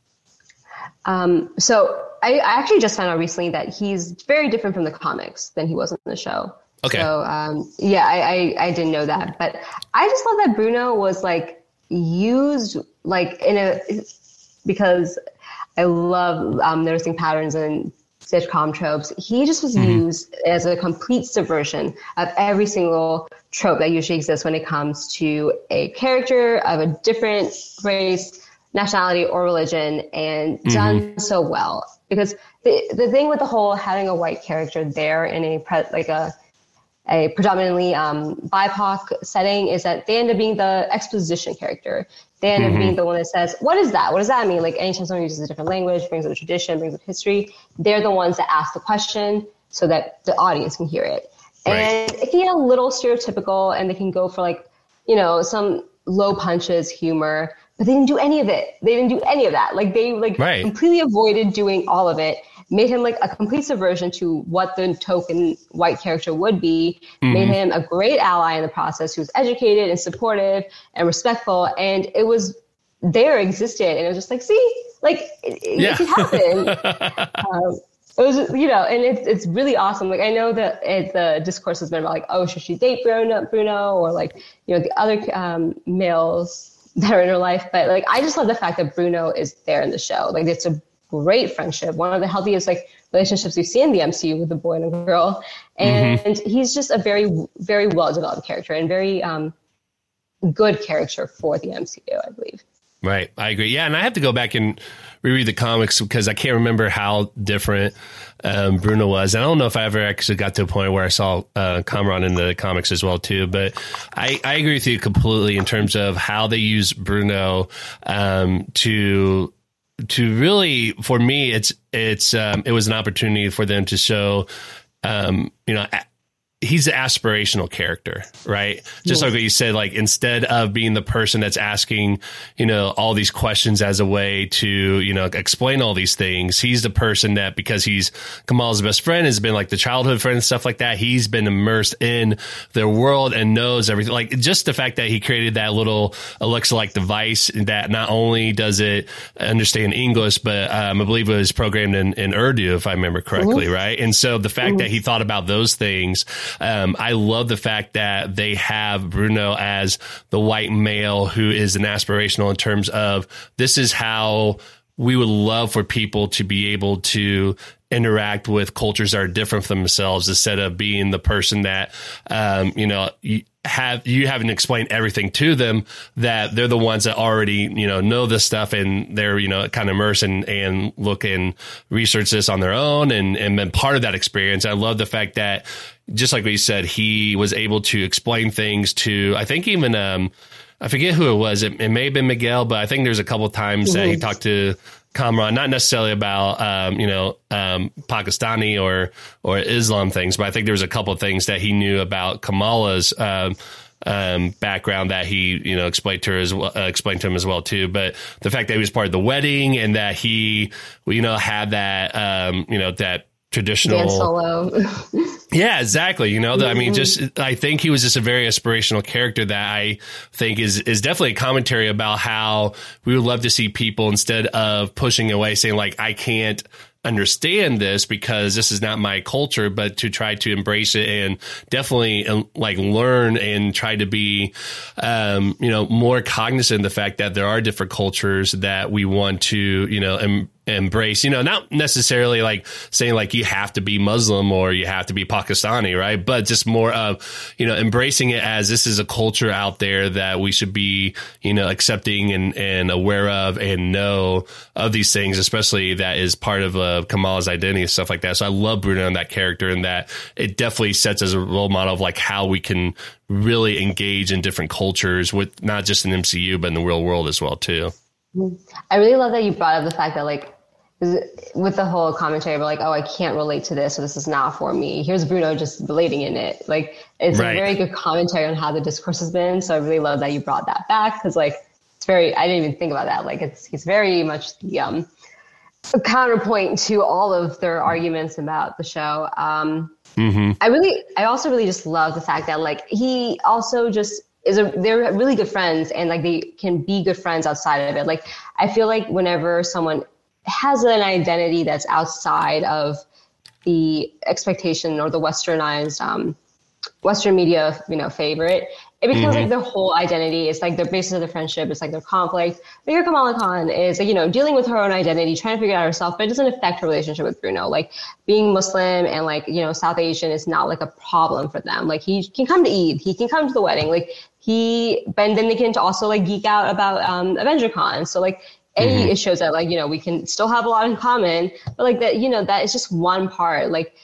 [SPEAKER 2] Um, so I, I, actually just found out recently that he's very different from the comics than he was in the show.
[SPEAKER 1] Okay.
[SPEAKER 2] So um, yeah, I, I, I didn't know that, but I just love that Bruno was like used like in a because I love um, noticing patterns and sitcom tropes. He just was mm-hmm. used as a complete subversion of every single trope that usually exists when it comes to a character of a different race, nationality, or religion, and mm-hmm. done so well. Because the the thing with the whole having a white character there in a pre- like a a predominantly um, BIPOC setting is that they end up being the exposition character. They end mm-hmm. up being the one that says, "What is that? What does that mean?" Like anytime someone uses a different language, brings up a tradition, brings up history, they're the ones that ask the question so that the audience can hear it. Right. And it can get a little stereotypical, and they can go for like, you know, some low punches humor, but they didn't do any of it. They didn't do any of that. Like they like right. completely avoided doing all of it made him like a complete subversion to what the token white character would be, mm-hmm. made him a great ally in the process who was educated and supportive and respectful. And it was there existed. And it was just like, see, like it, yeah. it could happen. um, it was, you know, and it's it's really awesome. Like I know that it, the discourse has been about like, oh, should she date Bruno, Bruno, or like, you know, the other um, males that are in her life. But like, I just love the fact that Bruno is there in the show. Like, it's a great friendship, one of the healthiest like relationships we see in the MCU with a boy and a girl. And mm-hmm. he's just a very, very well developed character and very um, good character for the MCU, I believe.
[SPEAKER 1] Right. I agree. Yeah. And I have to go back and reread the comics because I can't remember how different um, Bruno was. And I don't know if I ever actually got to a point where I saw uh, Kamran in the comics as well too. But I, I agree with you completely in terms of how they use Bruno um, to to really for me it's it's um, it was an opportunity for them to show um, you know he's an aspirational character, right? Just like what you said, like instead of being the person that's asking, you know, all these questions as a way to, you know, explain all these things, he's the person that because he's Kamal's best friend, has been like the childhood friend and stuff like that. He's been immersed in their world and knows everything. Like just the fact that he created that little Alexa like device that not only does it understand English, but um, I believe it was programmed in, in Urdu, if I remember correctly, mm-hmm. right? And so the fact mm-hmm. that he thought about those things um, I love the fact that they have Bruno as the white male who is an aspirational in terms of this is how we would love for people to be able to interact with cultures that are different from themselves instead of being the person that um, you know you have you haven't explained everything to them that they're the ones that already you know know this stuff and they're you know kind of immersed and and look and research this on their own and and been part of that experience. I love the fact that just like we said, he was able to explain things to I think even um I forget who it was. It, it may have been Miguel, but I think there's a couple times mm-hmm. that he mm-hmm. talked to Kamran, not necessarily about um, you know um, Pakistani or or Islam things, but I think there was a couple of things that he knew about Kamala's um, um, background that he you know explained to her as well, uh, explained to him as well too. But the fact that he was part of the wedding and that he you know had that um, you know that traditional
[SPEAKER 2] solo.
[SPEAKER 1] yeah, exactly. You know, the, I mean, just I think he was just a very aspirational character that I think is is definitely a commentary about how we would love to see people instead of pushing away, saying like I can't understand this because this is not my culture, but to try to embrace it and definitely uh, like learn and try to be, um, you know, more cognizant of the fact that there are different cultures that we want to, you know, em- embrace, you know, not necessarily like saying like you have to be Muslim or you have to be Pakistani, right? But just more of, you know, embracing it as this is a culture out there that we should be, you know, accepting and, and aware of and know of these things, especially that is part of uh, Kamala's identity and stuff like that. So I love Bruno and that character and that it definitely sets as a role model of like how we can really engage in different cultures with not just in MCU, but in the real world as well, too.
[SPEAKER 2] I really love that you brought up the fact that like with the whole commentary about like, oh, I can't relate to this, so this is not for me. Here's Bruno just relating in it. Like, it's right. a very good commentary on how the discourse has been. So I really love that you brought that back because like it's very. I didn't even think about that. Like, it's he's very much the um counterpoint to all of their arguments about the show. Um, mm-hmm. I really, I also really just love the fact that like he also just is a they're really good friends and like they can be good friends outside of it. Like I feel like whenever someone has an identity that's outside of the expectation or the westernized um, Western media, you know, favorite. It becomes mm-hmm. like their whole identity. It's like their basis of the friendship. It's like their conflict. But here Kamala Khan is, like, you know, dealing with her own identity, trying to figure out herself, but it doesn't affect her relationship with Bruno. Like being Muslim and like, you know, South Asian is not like a problem for them. Like he can come to Eid. He can come to the wedding. Like he, but then they can also like geek out about um, Avenger Con. So like a mm-hmm. it shows that like you know we can still have a lot in common but like that you know that is just one part like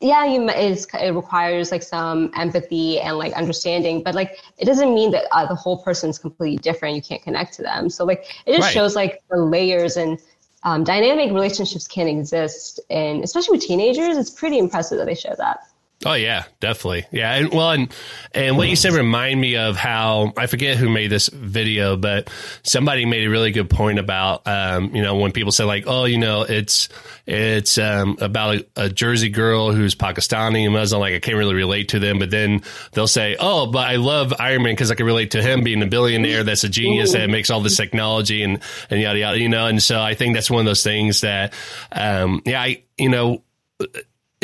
[SPEAKER 2] yeah you it requires like some empathy and like understanding but like it doesn't mean that uh, the whole person's completely different you can't connect to them so like it just right. shows like the layers and um, dynamic relationships can exist and especially with teenagers it's pretty impressive that they show that
[SPEAKER 1] Oh yeah, definitely. Yeah, and well, and and what you said remind me of how I forget who made this video, but somebody made a really good point about um, you know when people say like, oh, you know, it's it's um, about a, a, Jersey girl who's Pakistani and Muslim, like I can't really relate to them, but then they'll say, oh, but I love Iron Man because I can relate to him being a billionaire that's a genius that makes all this technology and and yada yada, you know, and so I think that's one of those things that, um, yeah, I you know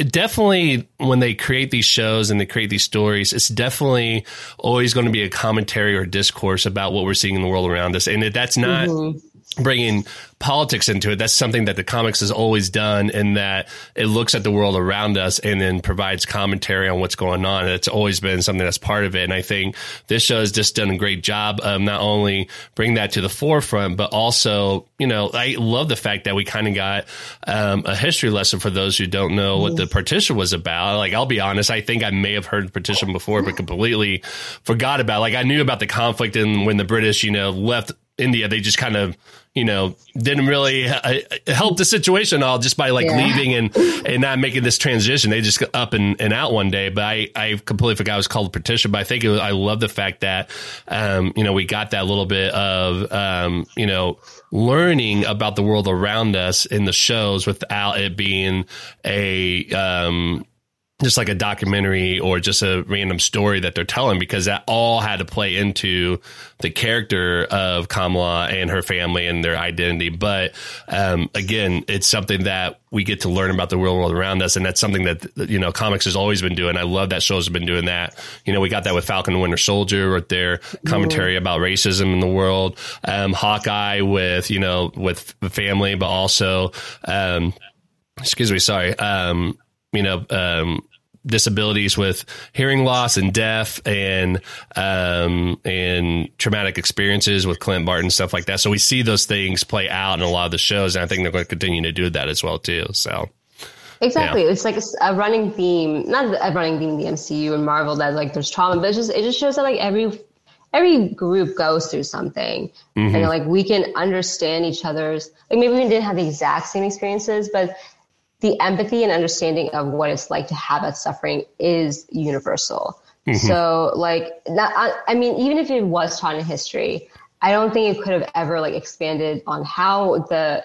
[SPEAKER 1] definitely when they create these shows and they create these stories, it's definitely always going to be a commentary or discourse about what we're seeing in the world around us. And that's not, mm-hmm. Bringing politics into it. That's something that the comics has always done in that it looks at the world around us and then provides commentary on what's going on. It's always been something that's part of it. And I think this show has just done a great job of not only bring that to the forefront, but also, you know, I love the fact that we kind of got um, a history lesson for those who don't know what the partition was about. Like, I'll be honest, I think I may have heard the partition before, but completely forgot about. It. Like, I knew about the conflict and when the British, you know, left India, they just kind of you know, didn't really uh, help the situation all just by like yeah. leaving and, and not making this transition. They just got up and, and out one day. But I, I completely forgot it was called a partition. But I think was, I love the fact that, um, you know, we got that little bit of, um, you know, learning about the world around us in the shows without it being a, um, just like a documentary or just a random story that they're telling because that all had to play into the character of Kamala and her family and their identity. But um, again, it's something that we get to learn about the real world around us, and that's something that you know comics has always been doing. I love that shows have been doing that. You know, we got that with Falcon and Winter Soldier with their commentary mm-hmm. about racism in the world. Um, Hawkeye with you know with family, but also. Um, excuse me, sorry. Um, you know, um, disabilities with hearing loss and deaf and um, and traumatic experiences with Clint Barton stuff like that. So we see those things play out in a lot of the shows, and I think they're going to continue to do that as well too. So.
[SPEAKER 2] Exactly, yeah. it's like a, running theme, not a running theme in the MCU and Marvel that like there's trauma, but it just it just shows that like every every group goes through something, mm-hmm. and like we can understand each other's like maybe we didn't have the exact same experiences, but the empathy and understanding of what it's like to have that suffering is universal. Mm-hmm. So, like, that, I, I mean, even if it was taught in history, I don't think it could have ever like expanded on how the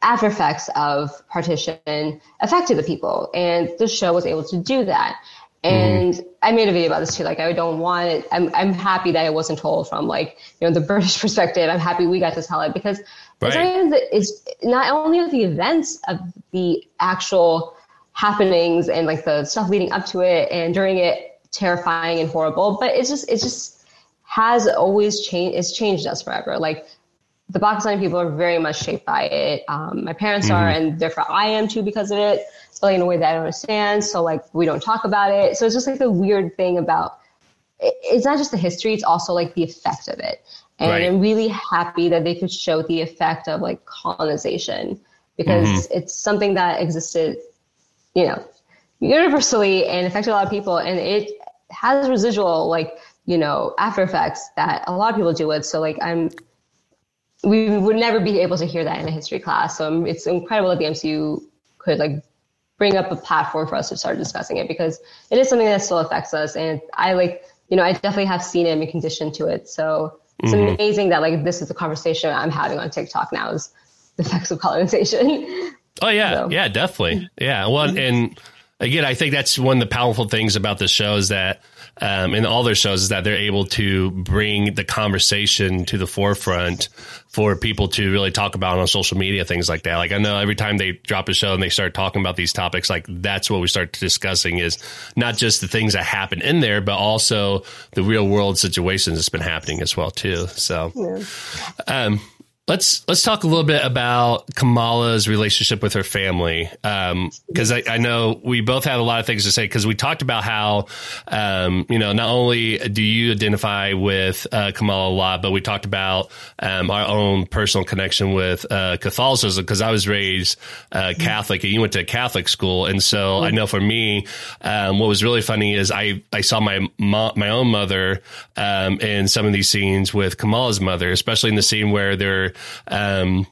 [SPEAKER 2] after effects of partition affected the people. And the show was able to do that. And mm-hmm. I made a video about this too. Like, I don't want it. I'm, I'm happy that it wasn't told from like, you know, the British perspective. I'm happy we got to tell it because Right. It's, not only the events of the actual happenings and like the stuff leading up to it and during it terrifying and horrible, but it's just it just has always changed. It's changed us forever. Like the Pakistani people are very much shaped by it. Um, my parents mm-hmm. are, and therefore I am too because of it. But like in a way that I don't understand. So like we don't talk about it. So it's just like the weird thing about. it, It's not just the history; it's also like the effect of it. And right. I'm really happy that they could show the effect of like colonization because mm-hmm. it's something that existed, you know, universally and affected a lot of people. And it has residual, like, you know, after effects that a lot of people deal with. So, like, I'm, we would never be able to hear that in a history class. So it's incredible that the MCU could, like, bring up a platform for us to start discussing it because it is something that still affects us. And I, like, you know, I definitely have seen it and been conditioned to it. So, it's mm-hmm. amazing that like this is the conversation I'm having on TikTok now is the effects of colonization.
[SPEAKER 1] Oh yeah, so. yeah, definitely, yeah. Well, mm-hmm. and again, I think that's one of the powerful things about the show is that, um, in all their shows, is that they're able to bring the conversation to the forefront for people to really talk about on social media, things like that. Like I know every time they drop a show and they start talking about these topics, like that's what we start discussing is not just the things that happen in there, but also the real world situations that's been happening as well too. So, yeah. um, Let's let's talk a little bit about Kamala's relationship with her family, because um, I, I, know we both have a lot of things to say. Because we talked about how, um, you know, not only do you identify with uh, Kamala a lot, but we talked about um, our own personal connection with uh, Catholicism. Because I was raised uh, Catholic, and you went to Catholic school, and so I know for me, um, what was really funny is I I saw my mo- my own mother um, in some of these scenes with Kamala's mother, especially in the scene where they're um,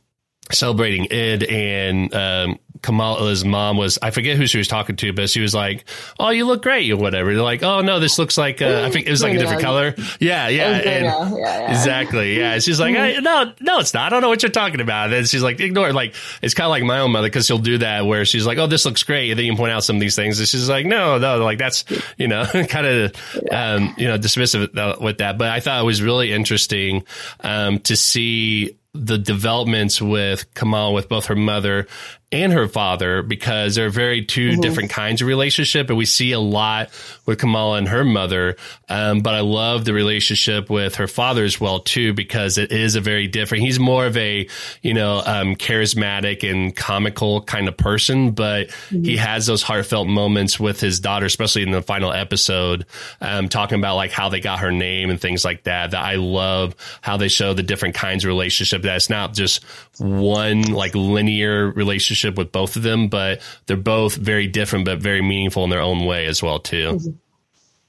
[SPEAKER 1] celebrating Eid and um, Kamala's mom was I forget who she was talking to, but she was like, "Oh, you look great," or whatever. They're like, "Oh no, this looks like uh, I think it was like a different color." Yeah, yeah, and, yeah, yeah, exactly. Yeah, she's like. "No, no, it's not. I don't know what you're talking about." And she's like, "Ignore it." Like it's kind of like my own mother because she'll do that where she's like, "Oh, this looks great," and then you point out some of these things, and she's like, "No, no, like that's you know kind of um, you know dismissive with that." But I thought it was really interesting um, to see the developments with Kamal, with both her mother and her father because they're very 2 mm-hmm. different kinds of relationship and we see a lot with Kamala and her mother um, but I love the relationship with her father as well too because it is a very different he's more of a you know um, charismatic and comical kind of person but mm-hmm. he has those heartfelt moments with his daughter especially in the final episode um, talking about like how they got her name and things like that that I love how they show the different kinds of relationship that it's not just one like linear relationship relationship with both of them, but they're both very different, but very meaningful in their own way as well too. Mm-hmm.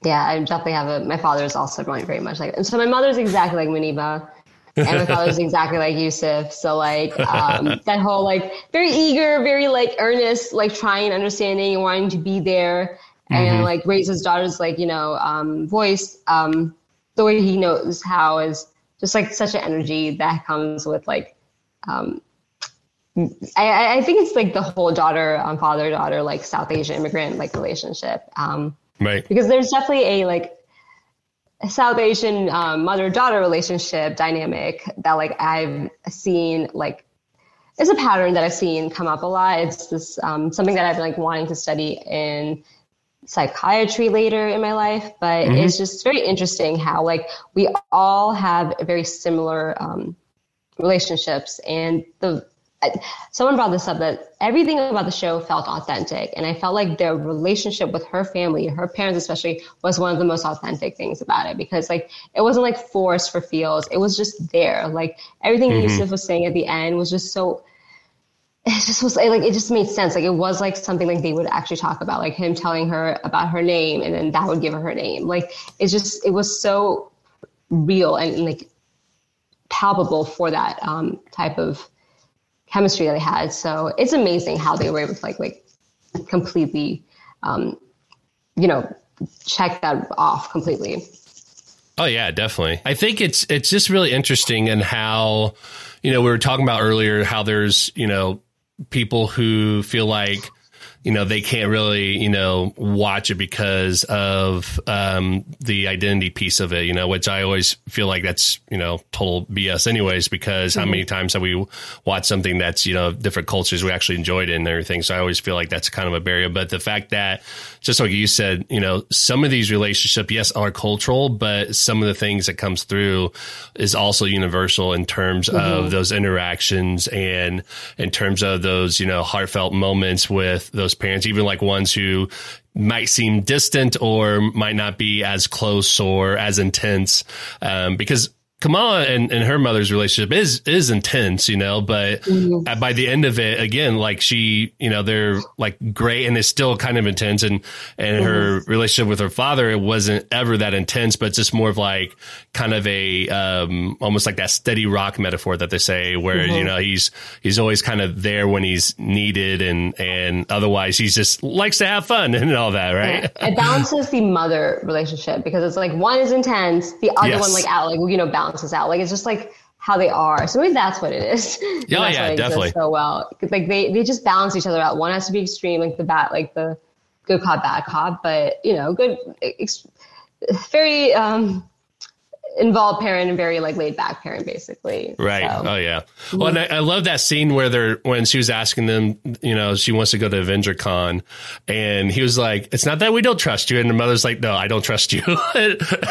[SPEAKER 2] Yeah, I definitely have a. My father is also very much like, and so my mother's exactly like Muneeba, and my father's exactly like Yusuf. So like um, that whole like very eager, very like earnest, like trying, understanding, wanting to be there, and mm-hmm. like raise his daughter's like you know um, voice. Um, the way he knows how is just like such an energy that comes with like um, I, I, think it's like the whole daughter um, father daughter like South Asian immigrant like relationship. Um,
[SPEAKER 1] right.
[SPEAKER 2] Because there's definitely a like South Asian um, mother daughter relationship dynamic that like I've seen like it's a pattern that I've seen come up a lot. It's this um, something that I've been like wanting to study in psychiatry later in my life, but mm-hmm. it's just very interesting how like we all have very similar um, relationships and the someone brought this up that everything about the show felt authentic and i felt like their relationship with her family her parents especially was one of the most authentic things about it because like it wasn't like forced for feels. It was just there. Like everything mm-hmm. yusuf was saying at the end was just so it just was like it just made sense. Like it was like something like they would actually talk about like him telling her about her name and then that would give her her name. Like it's just it was so real and like palpable for that um, type of chemistry that they had. So it's amazing how they were able to like like completely, um, you know, check that off completely.
[SPEAKER 1] Oh yeah, definitely. I think it's it's just really interesting and in how, you know, we were talking about earlier how there's you know people who feel like you know they can't really you know watch it because of um, the identity piece of it you know which i always feel like that's you know total bs anyways because mm-hmm. how many times have we watched something that's you know different cultures we actually enjoyed it and everything so i always feel like that's kind of a barrier but the fact that just like you said you know some of these relationships yes are cultural but some of the things that comes through is also universal in terms mm-hmm. of those interactions and in terms of those you know heartfelt moments with those those parents, even like ones who might seem distant or might not be as close or as intense. Um, because Kamala and, and her mother's relationship is is intense, you know, but mm-hmm. by the end of it, again, like she, you know, they're like great and it's still kind of intense. And and mm-hmm. her relationship with her father, it wasn't ever that intense, but just more of like kind of a um, almost like that steady rock metaphor that they say, where mm-hmm. you know he's he's always kind of there when he's needed, and and otherwise he's just likes to have fun and all that, right?
[SPEAKER 2] Yeah. It balances the mother relationship because it's like one is intense, the other yes. one like out, like you know, balance balances out. Like it's just like how they are. So maybe that's what it is.
[SPEAKER 1] Yeah, yeah, definitely.
[SPEAKER 2] So well, like they they just balance each other out. One has to be extreme, like the bad, like the good cop, bad cop, but you know, good, ex- very um involved parent and very like laid back parent basically.
[SPEAKER 1] Right. So. oh yeah. Well and I, I, love that scene where they're when she was asking them you know she wants to go to avenger con and he was like it's not that we don't trust you. And the mother's like no i don't trust you.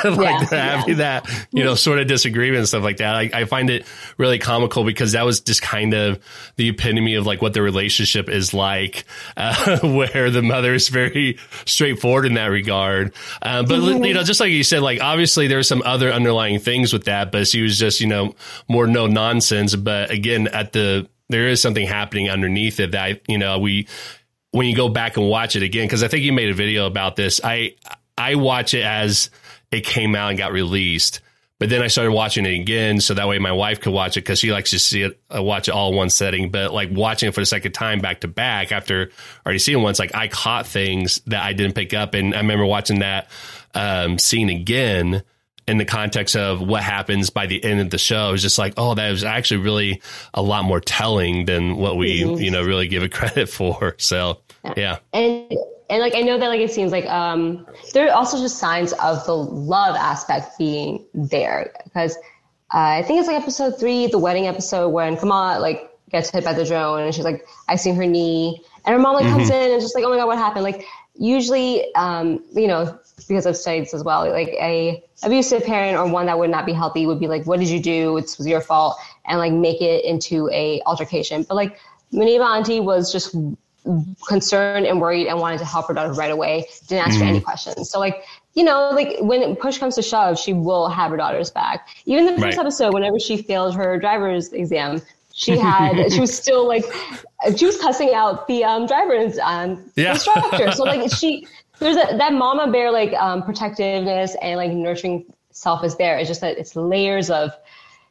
[SPEAKER 1] Like yeah, having yeah. that you know sort of disagreement and stuff like that. I, I find it really comical because that was just kind of the epitome of like what the relationship is like uh, where the mother is very straightforward in that regard. Uh, but mm-hmm. you know just like you said like obviously there's some other underlying underlying things with that, but she was just, you know, more no nonsense. But again, at the, there is something happening underneath it that, you know, we, when you go back and watch it again, because I think you made a video about this, I, I watch it as it came out and got released. But then I started watching it again, so that way my wife could watch it because she likes to see it, uh, watch it all in one setting. But like watching it for the second time back to back after already seeing once, like I caught things that I didn't pick up, and I remember watching that um, scene again in the context of what happens by the end of the show is just like, oh, that was actually really a lot more telling than what we, mm-hmm. you know, really give it credit for. So, yeah.
[SPEAKER 2] And, and like, I know that like, it seems like, um, there are also just signs of the love aspect being there because uh, I think it's like episode three, the wedding episode when Kamala like gets hit by the drone and she's like icing her knee and her mom like comes in and just like oh my god what happened like usually um, you know because I've studied as well like a abusive parent or one that would not be healthy would be like what did you do it was your fault and like make it into a altercation but like Muneeba auntie was just concerned and worried and wanted to help her daughter right away didn't ask her any questions so like you know, like when push comes to shove, she will have her daughter's back. Even the first right. episode, whenever she failed her driver's exam, she had she was still like she was cussing out the um, driver's um, yeah. instructor. So like she there's a, that mama bear like um, protectiveness and like nurturing self is there. It's just that it's layers of,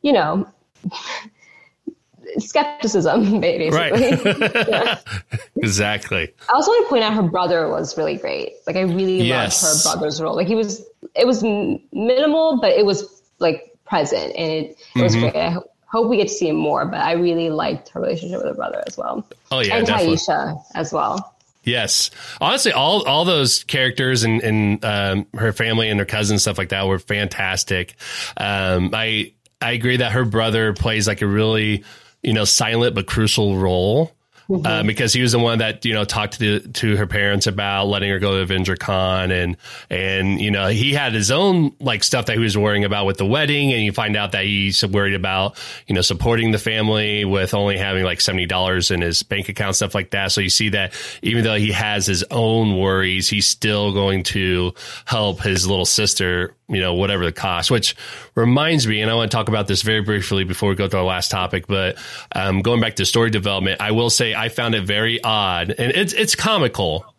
[SPEAKER 2] you know, skepticism, basically.
[SPEAKER 1] Right. yeah. Exactly.
[SPEAKER 2] I also want to point out her brother was really great. Like I really yes. loved her brother's role. Like he was, it was minimal, but it was like present, and it, it mm-hmm. was great. I hope we get to see him more, but I really liked her relationship with her brother as well.
[SPEAKER 1] Oh yeah,
[SPEAKER 2] and
[SPEAKER 1] definitely.
[SPEAKER 2] Tyesha as well.
[SPEAKER 1] Yes, honestly, all all those characters and, and um, her family and her cousins stuff like that were fantastic. Um, I I agree that her brother plays like a really you know, silent but crucial role. Mm-hmm. Uh, because he was the one that you know talked to to her parents about letting her go to Avenger Con, and and you know he had his own like stuff that he was worrying about with the wedding, and you find out that he's worried about you know supporting the family with only having like seventy dollars in his bank account, stuff like that. So you see that even though he has his own worries, he's still going to help his little sister you know, whatever the cost, which reminds me, and I want to talk about this very briefly before we go to our last topic, but um, going back to story development, I will say I found it very odd and it's, it's comical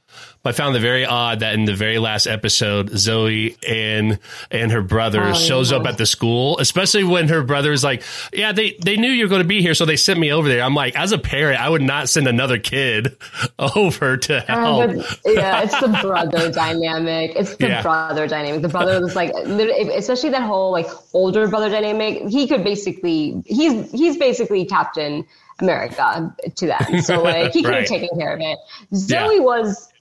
[SPEAKER 1] I found it very odd that in the very last episode, Zoe and and her brother oh, shows yeah. up at the school, especially when her brother is like, "Yeah, they they knew you were going to be here, so they sent me over there." I'm like, as a parent, I would not send another kid over to uh, help.
[SPEAKER 2] Uh, yeah, it's the brother dynamic. It's the yeah. brother dynamic. The brother was like, especially that whole like older brother dynamic. He could basically he's he's basically Captain America to them. So like he could right. have taken care of it. Zoe yeah. was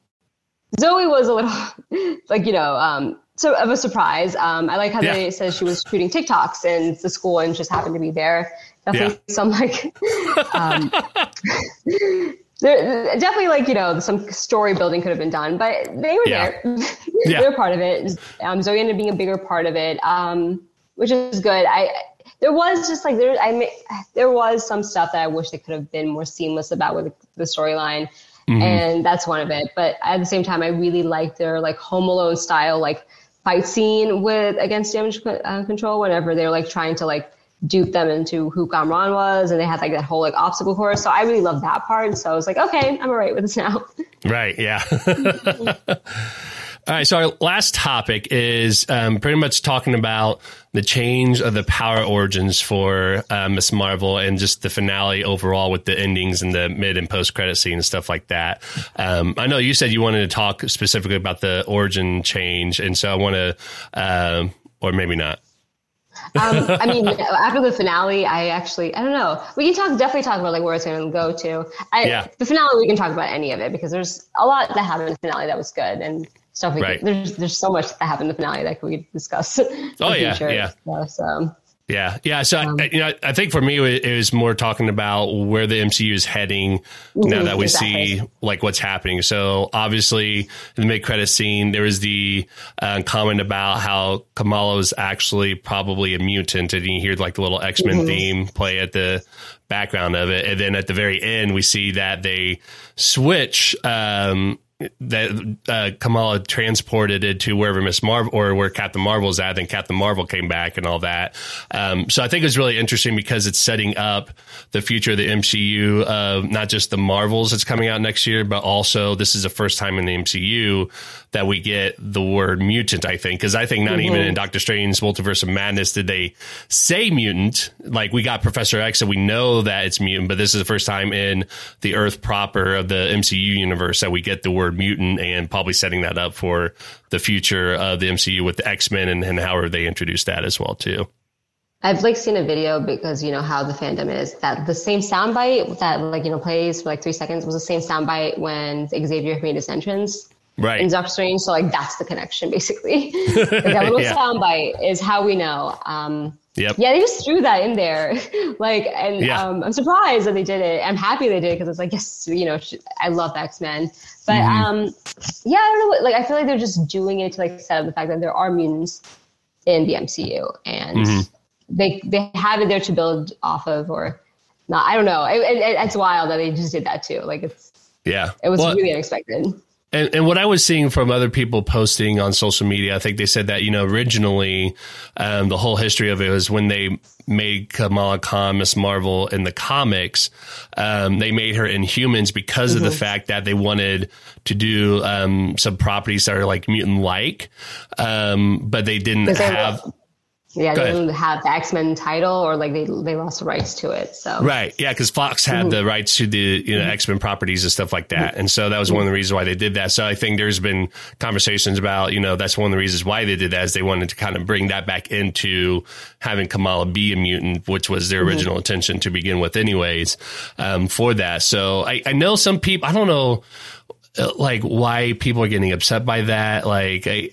[SPEAKER 2] Zoe was a little like you know um, so of a surprise. Um, I like how yeah. they said she was shooting TikToks and the school and just happened to be there. Definitely yeah. some like um, there, definitely like you know some story building could have been done, but they were yeah. there. they were part of it. Um, Zoe ended up being a bigger part of it, um, which is good. I there was just like there I there was some stuff that I wish they could have been more seamless about with the storyline. Mm-hmm. And that's one of it. But at the same time, I really like their like Home Alone style, like fight scene with against damage uh, control whenever they're like trying to like dupe them into who Kamran was, and they had like that whole like obstacle course. So I really love that part. So I was like, okay, I'm alright with this now.
[SPEAKER 1] Right. Yeah. All right. So our last topic is um, pretty much talking about the change of the power origins for uh, Miss Marvel and just the finale overall with the endings and the mid and post credit scene and stuff like that. Um, I know you said you wanted to talk specifically about the origin change, and so I want to, uh, or maybe not.
[SPEAKER 2] um, I mean, after the finale, I actually, I don't know. We can talk, definitely talk about like where it's going to go to. I, yeah. The finale, we can talk about any of it because there's a lot that happened in the finale that was good. And stuff. We right. could, there's there's so much that happened in the finale that we could discuss.
[SPEAKER 1] Oh yeah, yeah. Stuff, so. Yeah, yeah. So um, I, you know, I think for me it was more talking about where the MCU is heading now that we exactly. see like what's happening. So obviously, in the mid credit scene, there was the uh, comment about how Kamala is actually probably a mutant, and you hear like the little X Men mm-hmm. theme play at the background of it, and then at the very end, we see that they switch. Um, that uh, Kamala transported it to wherever Miss Marvel or where Captain Marvel's at, and Captain Marvel came back and all that. Um, so I think it's really interesting because it's setting up the future of the MCU of not just the Marvels that's coming out next year, but also this is the first time in the MCU that we get the word mutant, I think, because I think not mm-hmm. even in Doctor Strange's Multiverse of Madness did they say mutant. Like we got Professor X, and we know that it's mutant, but this is the first time in the Earth proper of the MCU universe that we get the word mutant, and probably setting that up for the future of the MCU with the X Men and, and how they introduce that as well too.
[SPEAKER 2] I've like seen a video because you know how the fandom is that the same soundbite that like you know plays for like three seconds was the same soundbite when Xavier made his entrance
[SPEAKER 1] right.
[SPEAKER 2] in Doctor Strange. So like that's the connection basically. like that little
[SPEAKER 1] Yeah.
[SPEAKER 2] soundbite is how we know. Um,
[SPEAKER 1] Yep.
[SPEAKER 2] yeah, they just threw that in there. like, and
[SPEAKER 1] Yeah.
[SPEAKER 2] um, I'm surprised that they did it. I'm happy they did it because it's like, yes, you know, I love X Men. But
[SPEAKER 1] Mm-hmm.
[SPEAKER 2] um, yeah, I don't know. What, like, I feel like they're just doing it to like set up the fact that there are mutants in the MCU, and
[SPEAKER 1] Mm-hmm.
[SPEAKER 2] they they have it there to build off of, or not. I don't know. It, it, it's wild that they just did that too. Like, it's
[SPEAKER 1] Yeah.
[SPEAKER 2] it was
[SPEAKER 1] Well,
[SPEAKER 2] really unexpected.
[SPEAKER 1] And, and what I was seeing from other people posting on social media, I think they said that, you know, originally um, the whole history of it was when they made Kamala Khan Miss Marvel in the comics, um, they made her Inhumans because of the fact that they wanted to do um, some properties that are like mutant like, um, but they didn't have.
[SPEAKER 2] Yeah,
[SPEAKER 1] Go
[SPEAKER 2] they
[SPEAKER 1] ahead.
[SPEAKER 2] didn't have the X Men title, or like they they lost the rights to it. So
[SPEAKER 1] Right. Yeah. Because Fox had mm-hmm. the rights to the you know mm-hmm. X Men properties and stuff like that, mm-hmm. and so that was one of the reasons why they did that. So I think there's been conversations about you know that's one of the reasons why they did that is they wanted to kind of bring that back into having Kamala be a mutant, which was their original intention to begin with, anyways. Um, for that, so I, I know some people. I don't know like why people are getting upset by that. Like I,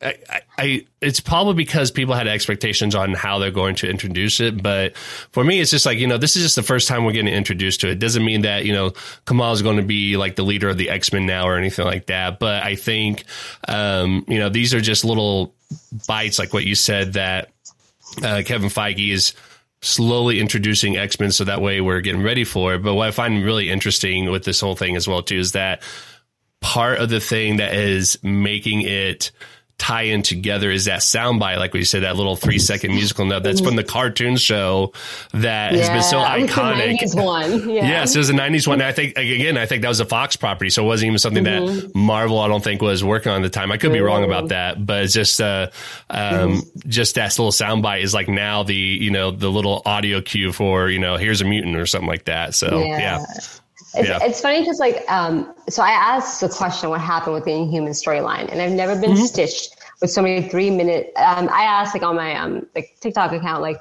[SPEAKER 1] I, I- it's probably because people had expectations on how they're going to introduce it. But for me, it's just like, you know, this is just the first time we're getting introduced to it. Doesn't mean that, you know, Kamal is going to be like the leader of the X-Men now or anything like that. But I think, um, you know, these are just little bites, like what you said that, uh, Kevin Feige is slowly introducing X-Men so that way we're getting ready for it. But what I find really interesting with this whole thing as well too is that part of the thing that is making it tie in together is that soundbite, like we said, that little three second musical note that's from the cartoon show that has been so
[SPEAKER 2] Yeah, it was the
[SPEAKER 1] iconic.
[SPEAKER 2] 90s one. Yeah.
[SPEAKER 1] Yes, it was a '90s one. I think again, I think that was a Fox property, so it wasn't even something that Marvel, I don't think, was working on at the time. I could be wrong about that, but it's just uh, um, just that little soundbite is like now the you know the little audio cue for you know here's a mutant or something like that. So yeah,
[SPEAKER 2] It's,
[SPEAKER 1] Yeah.
[SPEAKER 2] it's funny because like um, so I asked the question what happened with the Inhuman storyline, and I've never been
[SPEAKER 1] Mm-hmm.
[SPEAKER 2] stitched with so many three minute. Um, I asked like on my um like TikTok account like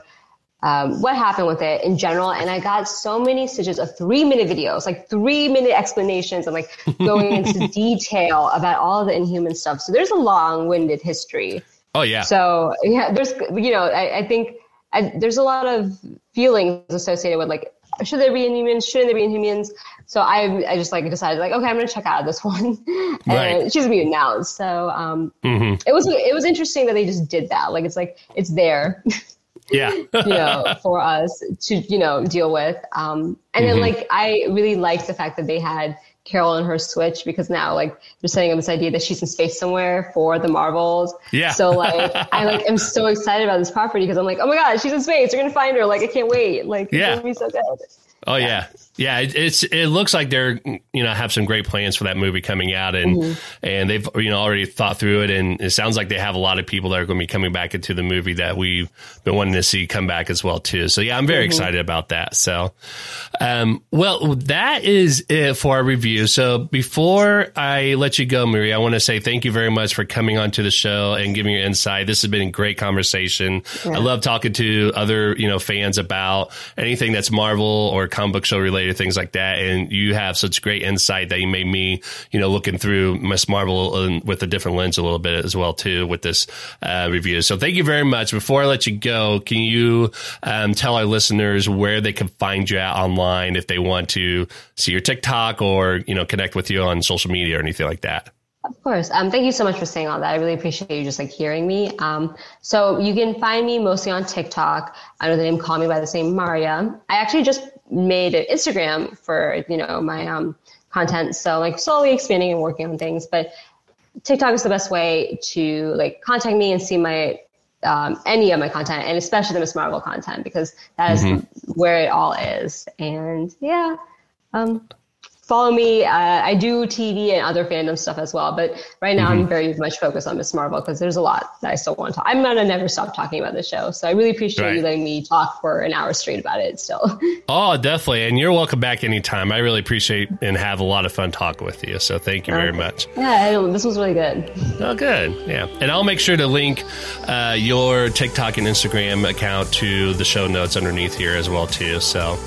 [SPEAKER 2] um, what happened with it in general, and I got so many stitches of three minute videos, like three minute explanations and like going into detail about all the Inhuman stuff. So there's a long winded history.
[SPEAKER 1] oh yeah,
[SPEAKER 2] So yeah, there's you know I, I think I, there's a lot of feelings associated with like should there be Inhumans? Shouldn't there be Inhumans? So I I just like decided like okay I'm gonna check out this one. and
[SPEAKER 1] Right.
[SPEAKER 2] she's a mutant now, so um
[SPEAKER 1] Mhm.
[SPEAKER 2] it was it was interesting that they just did that. Like it's like it's there,
[SPEAKER 1] yeah,
[SPEAKER 2] you know, for us to you know deal with. Um and then like I really liked the fact that they had. Carol and her switch because now like they're setting up this idea that she's in space somewhere for the Marvels.
[SPEAKER 1] Yeah.
[SPEAKER 2] So like I like am so excited about this property because I'm like, oh my god, she's in space. We're gonna find her. Like I can't wait. Like it's
[SPEAKER 1] Yeah.
[SPEAKER 2] gonna be so good.
[SPEAKER 1] Oh yeah, yeah. It, it's it looks like they're you know have some great plans for that movie coming out, and
[SPEAKER 2] Mm-hmm.
[SPEAKER 1] and they've you know already thought through it, and it sounds like they have a lot of people that are going to be coming back into the movie that we've been wanting to see come back as well too. So yeah, I'm very
[SPEAKER 2] Mm-hmm.
[SPEAKER 1] excited about that. So, um, well, that is it for our review. So before I let you go, Marie, I want to say thank you very much for coming onto the show and giving your insight. This has been a great conversation. I love talking to other you know fans about anything that's Marvel or comic book show related things like that. And you have such great insight that you made me you know looking through Miss Marvel and with a different lens a little bit as well too with this uh, review. So thank you very much. Before I let you go, can you um, tell our listeners where they can find you at online if they want to see your TikTok or you know connect with you on social media or anything like that?
[SPEAKER 2] Of course. Um, thank you so much for saying all that. I really appreciate you just like hearing me. Um, so you can find me mostly on TikTok under the name Call Me by This Name Maria. I actually just made an Instagram for you know my um, content, so like slowly expanding and working on things. But TikTok is the best way to like contact me and see my um, any of my content, and especially the Miss Marvel content because that is where it all is. And yeah, um, follow me. Uh, I do TV and other fandom stuff as well, but right now I'm very much focused on Miss Marvel because there's a lot that I still want to talk. I'm gonna never stop talking about the show, so I really appreciate you letting me talk for an hour straight about it. Still,
[SPEAKER 1] Oh, definitely. And you're welcome back anytime. I really appreciate and have a lot of fun talking with you. So thank you very much.
[SPEAKER 2] yeah, this was really good.
[SPEAKER 1] Oh, good. Yeah. And I'll make sure to link uh, your TikTok and Instagram account to the show notes underneath here as well, too. So,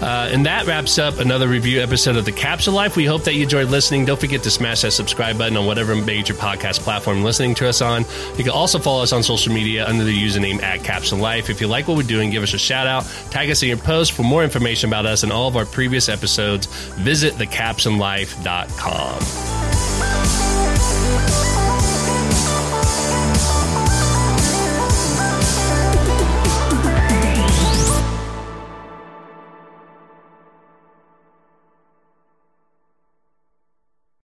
[SPEAKER 1] Uh, and that wraps up another review episode of The Captioned Life. We hope that you enjoyed listening. Don't forget to smash that subscribe button on whatever major podcast platform listening to us on. You can also follow us on social media under the username at Captioned Life. If you like what we're doing, give us a shout out, tag us in your post. For more information about us and all of our previous episodes, visit thecaptionedlife.com.